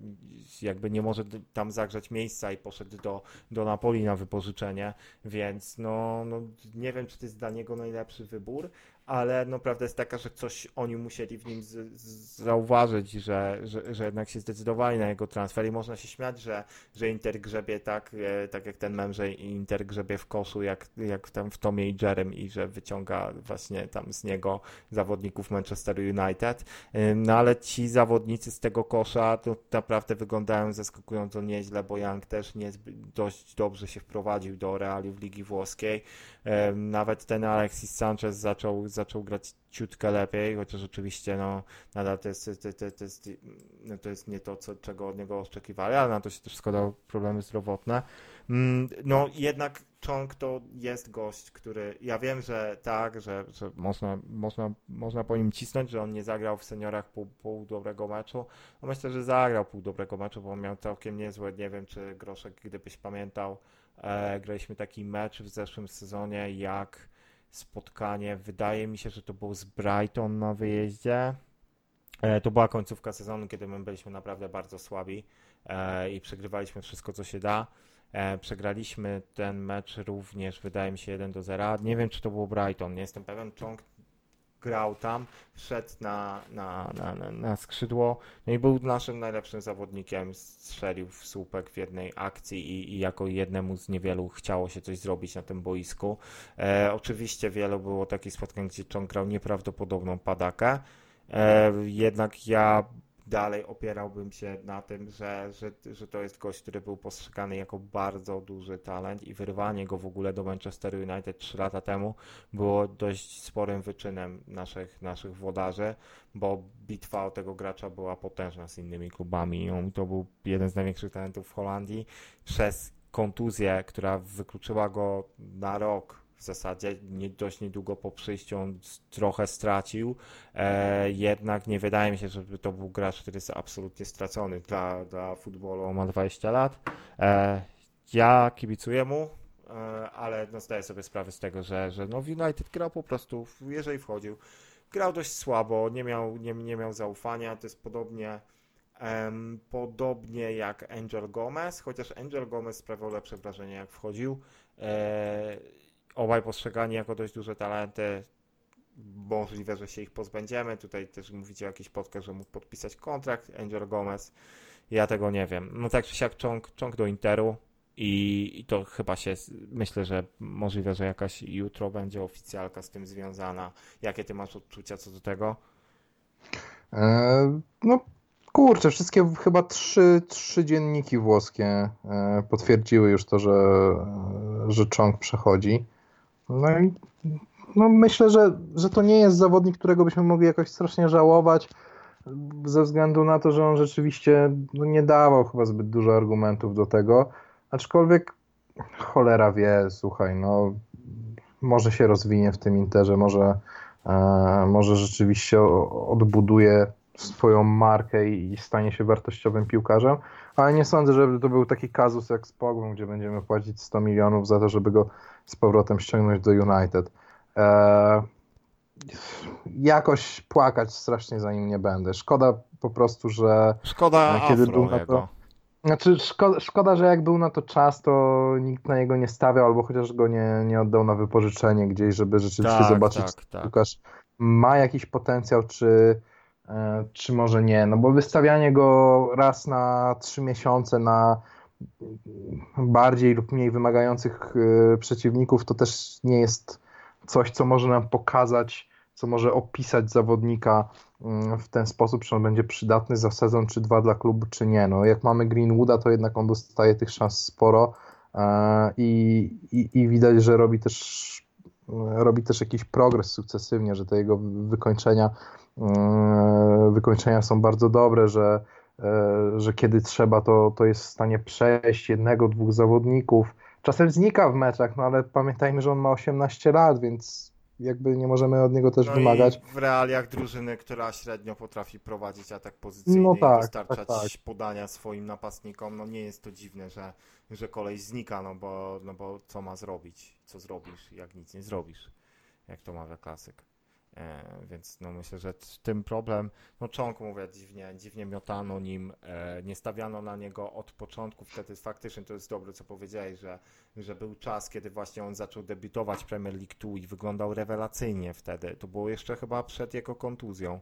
jakby nie może tam zagrzać miejsca i poszedł do, do Napoli na wypożyczenie, więc no, no nie wiem, czy to jest dla niego najlepszy wybór, ale no prawda jest taka, że coś oni musieli w nim z, z, zauważyć, że, że, że jednak się zdecydowali na jego transfer. I można się śmiać, że, że Inter grzebie tak, e, tak jak ten mem, że Inter grzebie w koszu, jak, jak tam w Tomie i Jerem i że wyciąga właśnie tam z niego zawodników Manchester United, E, no ale ci zawodnicy z tego kosza to naprawdę wyglądają zaskakująco nieźle, bo Young też nie dość dobrze się wprowadził do realiów Ligi Włoskiej, E, nawet ten Alexis Sanchez zaczął, zaczął grać ciutkę lepiej, chociaż oczywiście no, nadal to jest, to, to, to, jest, no, to jest nie to, co, czego od niego oczekiwali, ale na to się też składały problemy zdrowotne. Mm, No jednak Chong to jest gość, który ja wiem, że tak, że, że można, można, można po nim cisnąć, że on nie zagrał w seniorach pół, pół dobrego meczu. No myślę, że zagrał pół dobrego meczu, bo miał całkiem niezłe, nie wiem czy Groszek, gdybyś pamiętał, e, graliśmy taki mecz w zeszłym sezonie, jak spotkanie, wydaje mi się, że to był z Brighton na wyjeździe. E, To była końcówka sezonu, kiedy my byliśmy naprawdę bardzo słabi e, i przegrywaliśmy wszystko, co się da. E, Przegraliśmy ten mecz również, wydaje mi się, 1 do 0. Nie wiem, czy to był Brighton, nie jestem pewien. Chong grał tam, wszedł na, na, na, na, skrzydło, no i był naszym najlepszym zawodnikiem. Strzelił w słupek w jednej akcji i, i jako jednemu z niewielu chciało się coś zrobić na tym boisku. E, oczywiście wielu było takich spotkań, gdzie Chong grał nieprawdopodobną padakę. E, jednak ja dalej opierałbym się na tym, że, że, że to jest gość, który był postrzegany jako bardzo duży talent i wyrwanie go w ogóle do Manchester United 3 lata temu było dość sporym wyczynem naszych, naszych włodarzy, bo bitwa o tego gracza była potężna z innymi klubami. On to był jeden z największych talentów w Holandii. Przez kontuzję, która wykluczyła go na rok w zasadzie, nie, dość niedługo po przyjściu on trochę stracił, e, jednak nie wydaje mi się, żeby to był gracz, który jest absolutnie stracony dla, dla futbolu, on ma 20 lat. E, ja kibicuję mu, e, ale no zdaję sobie sprawę z tego, że, że no w United grał po prostu, jeżeli wchodził, grał dość słabo, nie miał, nie, nie miał zaufania, to jest podobnie em, podobnie jak Angel Gomez, chociaż Angel Gomez sprawiał lepsze wrażenie jak wchodził. E, obaj postrzegani jako dość duże talenty. Możliwe, że się ich pozbędziemy. Tutaj też mówicie jakiś podcast, że mógł podpisać kontrakt Angel Gomez. Ja tego nie wiem. No tak czy siak Chong, Chong do Interu i, i to chyba się, myślę, że możliwe, że jakaś jutro będzie oficjalka z tym związana. Jakie ty masz odczucia co do tego? E, No kurczę, wszystkie chyba trzy, trzy dzienniki włoskie e, potwierdziły już to, że, że Chong przechodzi. No i no myślę, że, że to nie jest zawodnik, którego byśmy mogli jakoś strasznie żałować, ze względu na to, że on rzeczywiście no, nie dawał chyba zbyt dużo argumentów do tego, aczkolwiek cholera wie, słuchaj, no może się rozwinie w tym Interze, może, e, może rzeczywiście odbuduje swoją markę i, i stanie się wartościowym piłkarzem, ale nie sądzę, żeby to był taki kazus jak z Pogbą, gdzie będziemy płacić 100 milionów za to, żeby go z powrotem ściągnąć do United. E, jakoś płakać strasznie za nim nie będę. Szkoda po prostu, że Szkoda A kiedy był na to- znaczy, szkoda, szkoda, że jak był na to czas, to nikt na niego nie stawiał, albo chociaż go nie, nie oddał na wypożyczenie gdzieś, żeby rzeczywiście Tak, zobaczyć, tak, tak. piłkarz ma jakiś potencjał, czy, e, czy może nie. No bo wystawianie go raz na trzy miesiące na bardziej lub mniej wymagających e, przeciwników, to też nie jest coś, co może nam pokazać, co może opisać zawodnika mm, w ten sposób, czy on będzie przydatny za sezon czy dwa dla klubu, czy nie. No, jak mamy Greenwooda, to jednak on dostaje tych szans sporo e, i, i, i widać, że robi też robi też jakiś progres sukcesywnie, że te jego wykończenia e, wykończenia są bardzo dobre, że, że kiedy trzeba, to, to jest w stanie przejść jednego, dwóch zawodników. Czasem znika w meczach, no ale pamiętajmy, że on ma 18 lat, więc jakby nie możemy od niego też No wymagać. i w realiach drużyny, która średnio potrafi prowadzić atak pozycyjny No i tak, dostarczać tak, tak. podania swoim napastnikom, no nie jest to dziwne, że, że kolej znika, no bo, no bo co ma zrobić? Co zrobisz, jak nic nie zrobisz? Jak to mawia klasyk. E, więc no myślę, że tym problem, no Czonk mówię dziwnie, dziwnie miotano nim, e, nie stawiano na niego od początku, wtedy faktycznie to jest dobre co powiedziałeś, że, że był czas, kiedy właśnie on zaczął debiutować Premier League 2 i wyglądał rewelacyjnie wtedy, to było jeszcze chyba przed jego kontuzją,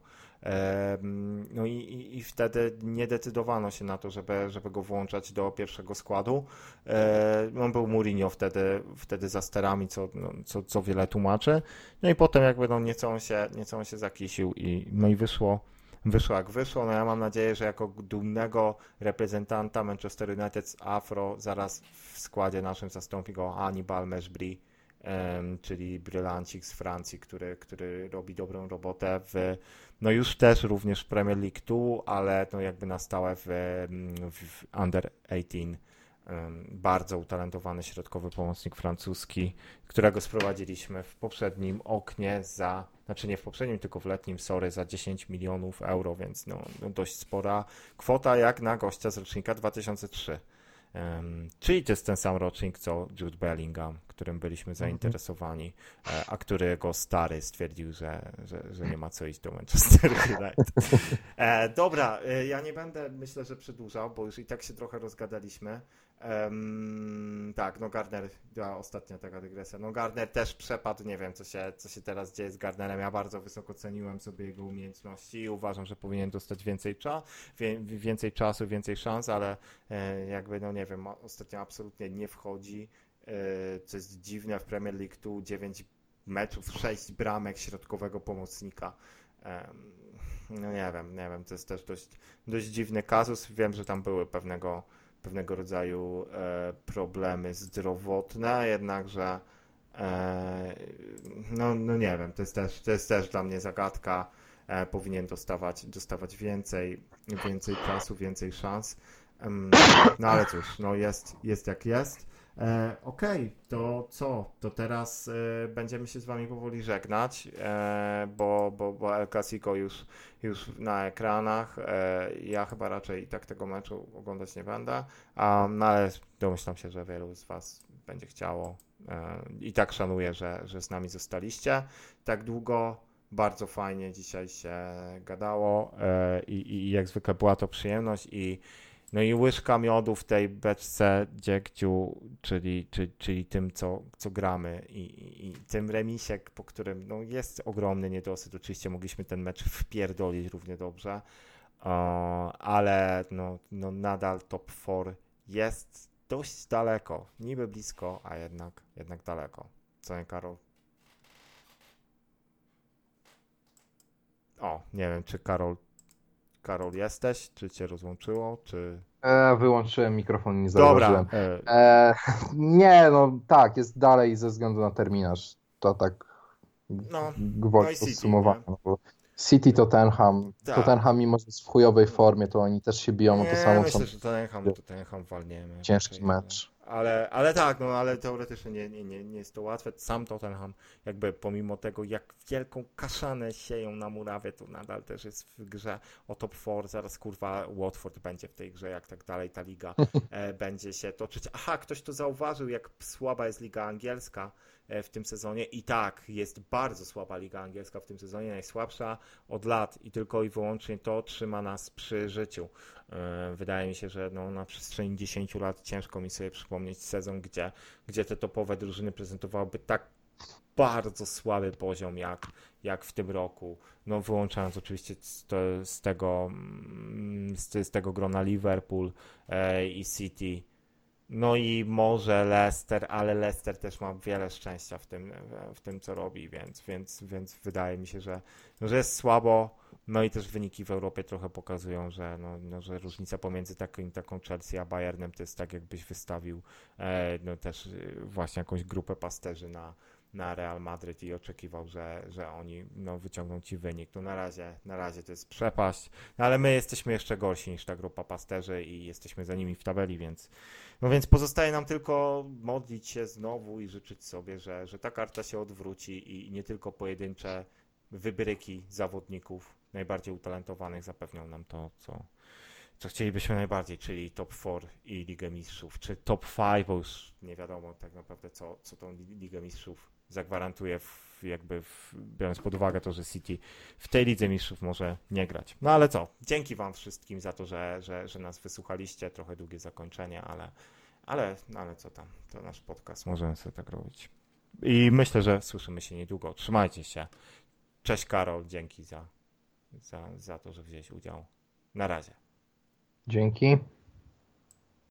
no i, i, i wtedy nie decydowano się na to, żeby, żeby go włączać do pierwszego składu, e, on był Mourinho wtedy, wtedy za sterami, co, no, co, co wiele tłumaczy, no i potem jakby no nieco on się, nieco on się zakisił i no i wyszło, wyszło jak wyszło. No ja mam nadzieję, że jako dumnego reprezentanta Manchester United z Afro zaraz w składzie naszym zastąpi go Hannibal Meshbri, czyli brylancik z Francji, który, który robi dobrą robotę w, no już też również w Premier League 2, ale no jakby na stałe w, w Under 18. Bardzo utalentowany środkowy pomocnik francuski, którego sprowadziliśmy w poprzednim oknie za, znaczy nie w poprzednim, tylko w letnim, sorry, za 10 milionów euro, więc no, no dość spora kwota jak na gościa z rocznika 2003. Em, czyli to jest ten sam rocznik co Jude Bellingham, którym byliśmy zainteresowani, e, a którego stary stwierdził, że, że, że nie ma co iść do Manchester United. E, dobra, e, ja nie będę myślę, że przedłużał, bo już i tak się trochę rozgadaliśmy. Em, tak, no Gardner, ja, ostatnia taka dygresja. No Gardner też przepadł, nie wiem co się, co się teraz dzieje z Gardnerem. Ja bardzo wysoko ceniłem sobie jego umiejętności i uważam, że powinien dostać więcej, cza, więcej czasu, więcej szans, ale e, jakby, no nie wiem, ostatnio absolutnie nie wchodzi. E, co jest dziwne w Premier League tu 9 meczów, 6 bramek środkowego pomocnika. No nie wiem, nie wiem, to jest też dość, dość dziwny kazus. Wiem, że tam były pewnego, pewnego rodzaju e, problemy zdrowotne, jednakże e, no, no nie wiem, to jest też, to jest też dla mnie zagadka. E, powinien dostawać, dostawać więcej, więcej czasu, więcej szans. No ale cóż, no jest, jest jak jest. E, Okej, to co? To teraz e, będziemy się z Wami powoli żegnać, e, bo, bo, bo El Clasico już, już na ekranach. Ja chyba raczej i tak tego meczu oglądać nie będę, no ale domyślam się, że wielu z Was będzie chciało. I tak szanuję, że, że z nami zostaliście tak długo. Bardzo fajnie dzisiaj się gadało i, i jak zwykle była to przyjemność i no i łyżka miodu w tej beczce dziegciu, czyli, czyli, czyli tym, co, co gramy i, i, tym remisek, po którym no, jest ogromny niedosyt. Oczywiście mogliśmy ten mecz wpierdolić równie dobrze, ale no, no nadal top 4 jest dość daleko. Niby blisko, a jednak, jednak daleko. Co nie, Karol? O, nie wiem, czy Karol, Karol jesteś, czy cię rozłączyło, czy... E, wyłączyłem mikrofon, nie Dobra, zauważyłem. e, E, nie, no tak, jest dalej ze względu na terminarz. To tak No, gwoli no i City, podsumowania. nie? no bo City Tottenham. Tak. Tottenham mimo, że jest w chujowej formie, to oni też się biją o to samo, co myślę, że Tottenham, Tottenham walniemy. ciężki mecz. Ale, ale tak, no ale teoretycznie nie, nie, nie, nie jest to łatwe. Sam Tottenham, jakby pomimo tego, jak wielką kaszanę sieją na murawie, to nadal też jest w grze o top 4. Zaraz kurwa Watford będzie w tej grze, jak tak dalej ta liga e, będzie się toczyć. Aha, ktoś tu zauważył, jak słaba jest liga angielska w tym sezonie. I tak, jest bardzo słaba liga angielska w tym sezonie, najsłabsza od lat i tylko i wyłącznie to trzyma nas przy życiu. E, Wydaje mi się, że no, na przestrzeni 10 lat ciężko mi sobie przypomnieć sezon, gdzie, gdzie te topowe drużyny prezentowałyby tak bardzo słaby poziom jak, jak w tym roku. No, wyłączając oczywiście z, z, tego, mm, z, z tego grona Liverpool e, i City. No i może Leicester, ale Leicester też ma wiele szczęścia w tym, w tym co robi, więc, więc, więc wydaje mi się, że, że jest słabo. No i też wyniki w Europie trochę pokazują, że, no, no, że różnica pomiędzy taką, Chelsea a Bayernem to jest tak, jakbyś wystawił e, no, też y, właśnie jakąś grupę pasterzy na, na Real Madryt i oczekiwał, że, że oni no, wyciągną ci wynik. No na razie, na razie to jest przepaść, no, ale my jesteśmy jeszcze gorsi niż ta grupa pasterzy i jesteśmy za nimi w tabeli, więc no więc pozostaje nam tylko modlić się znowu i życzyć sobie, że, że ta karta się odwróci i nie tylko pojedyncze wybryki zawodników najbardziej utalentowanych zapewnią nam to, co, co chcielibyśmy najbardziej, czyli top 4 i Ligę Mistrzów, czy top 5, bo już nie wiadomo tak naprawdę, co, co tą Ligę Mistrzów zagwarantuje, w, jakby w, biorąc pod uwagę to, że City w tej Lidze Mistrzów może nie grać. No ale co, dzięki Wam wszystkim za to, że, że, że nas wysłuchaliście, trochę długie zakończenie, ale, ale, ale co tam, to nasz podcast, możemy sobie tak robić. I myślę, że słyszymy się niedługo. Trzymajcie się. Cześć Karol, dzięki za, za, za to, że wziąłeś udział. Na razie. Dzięki.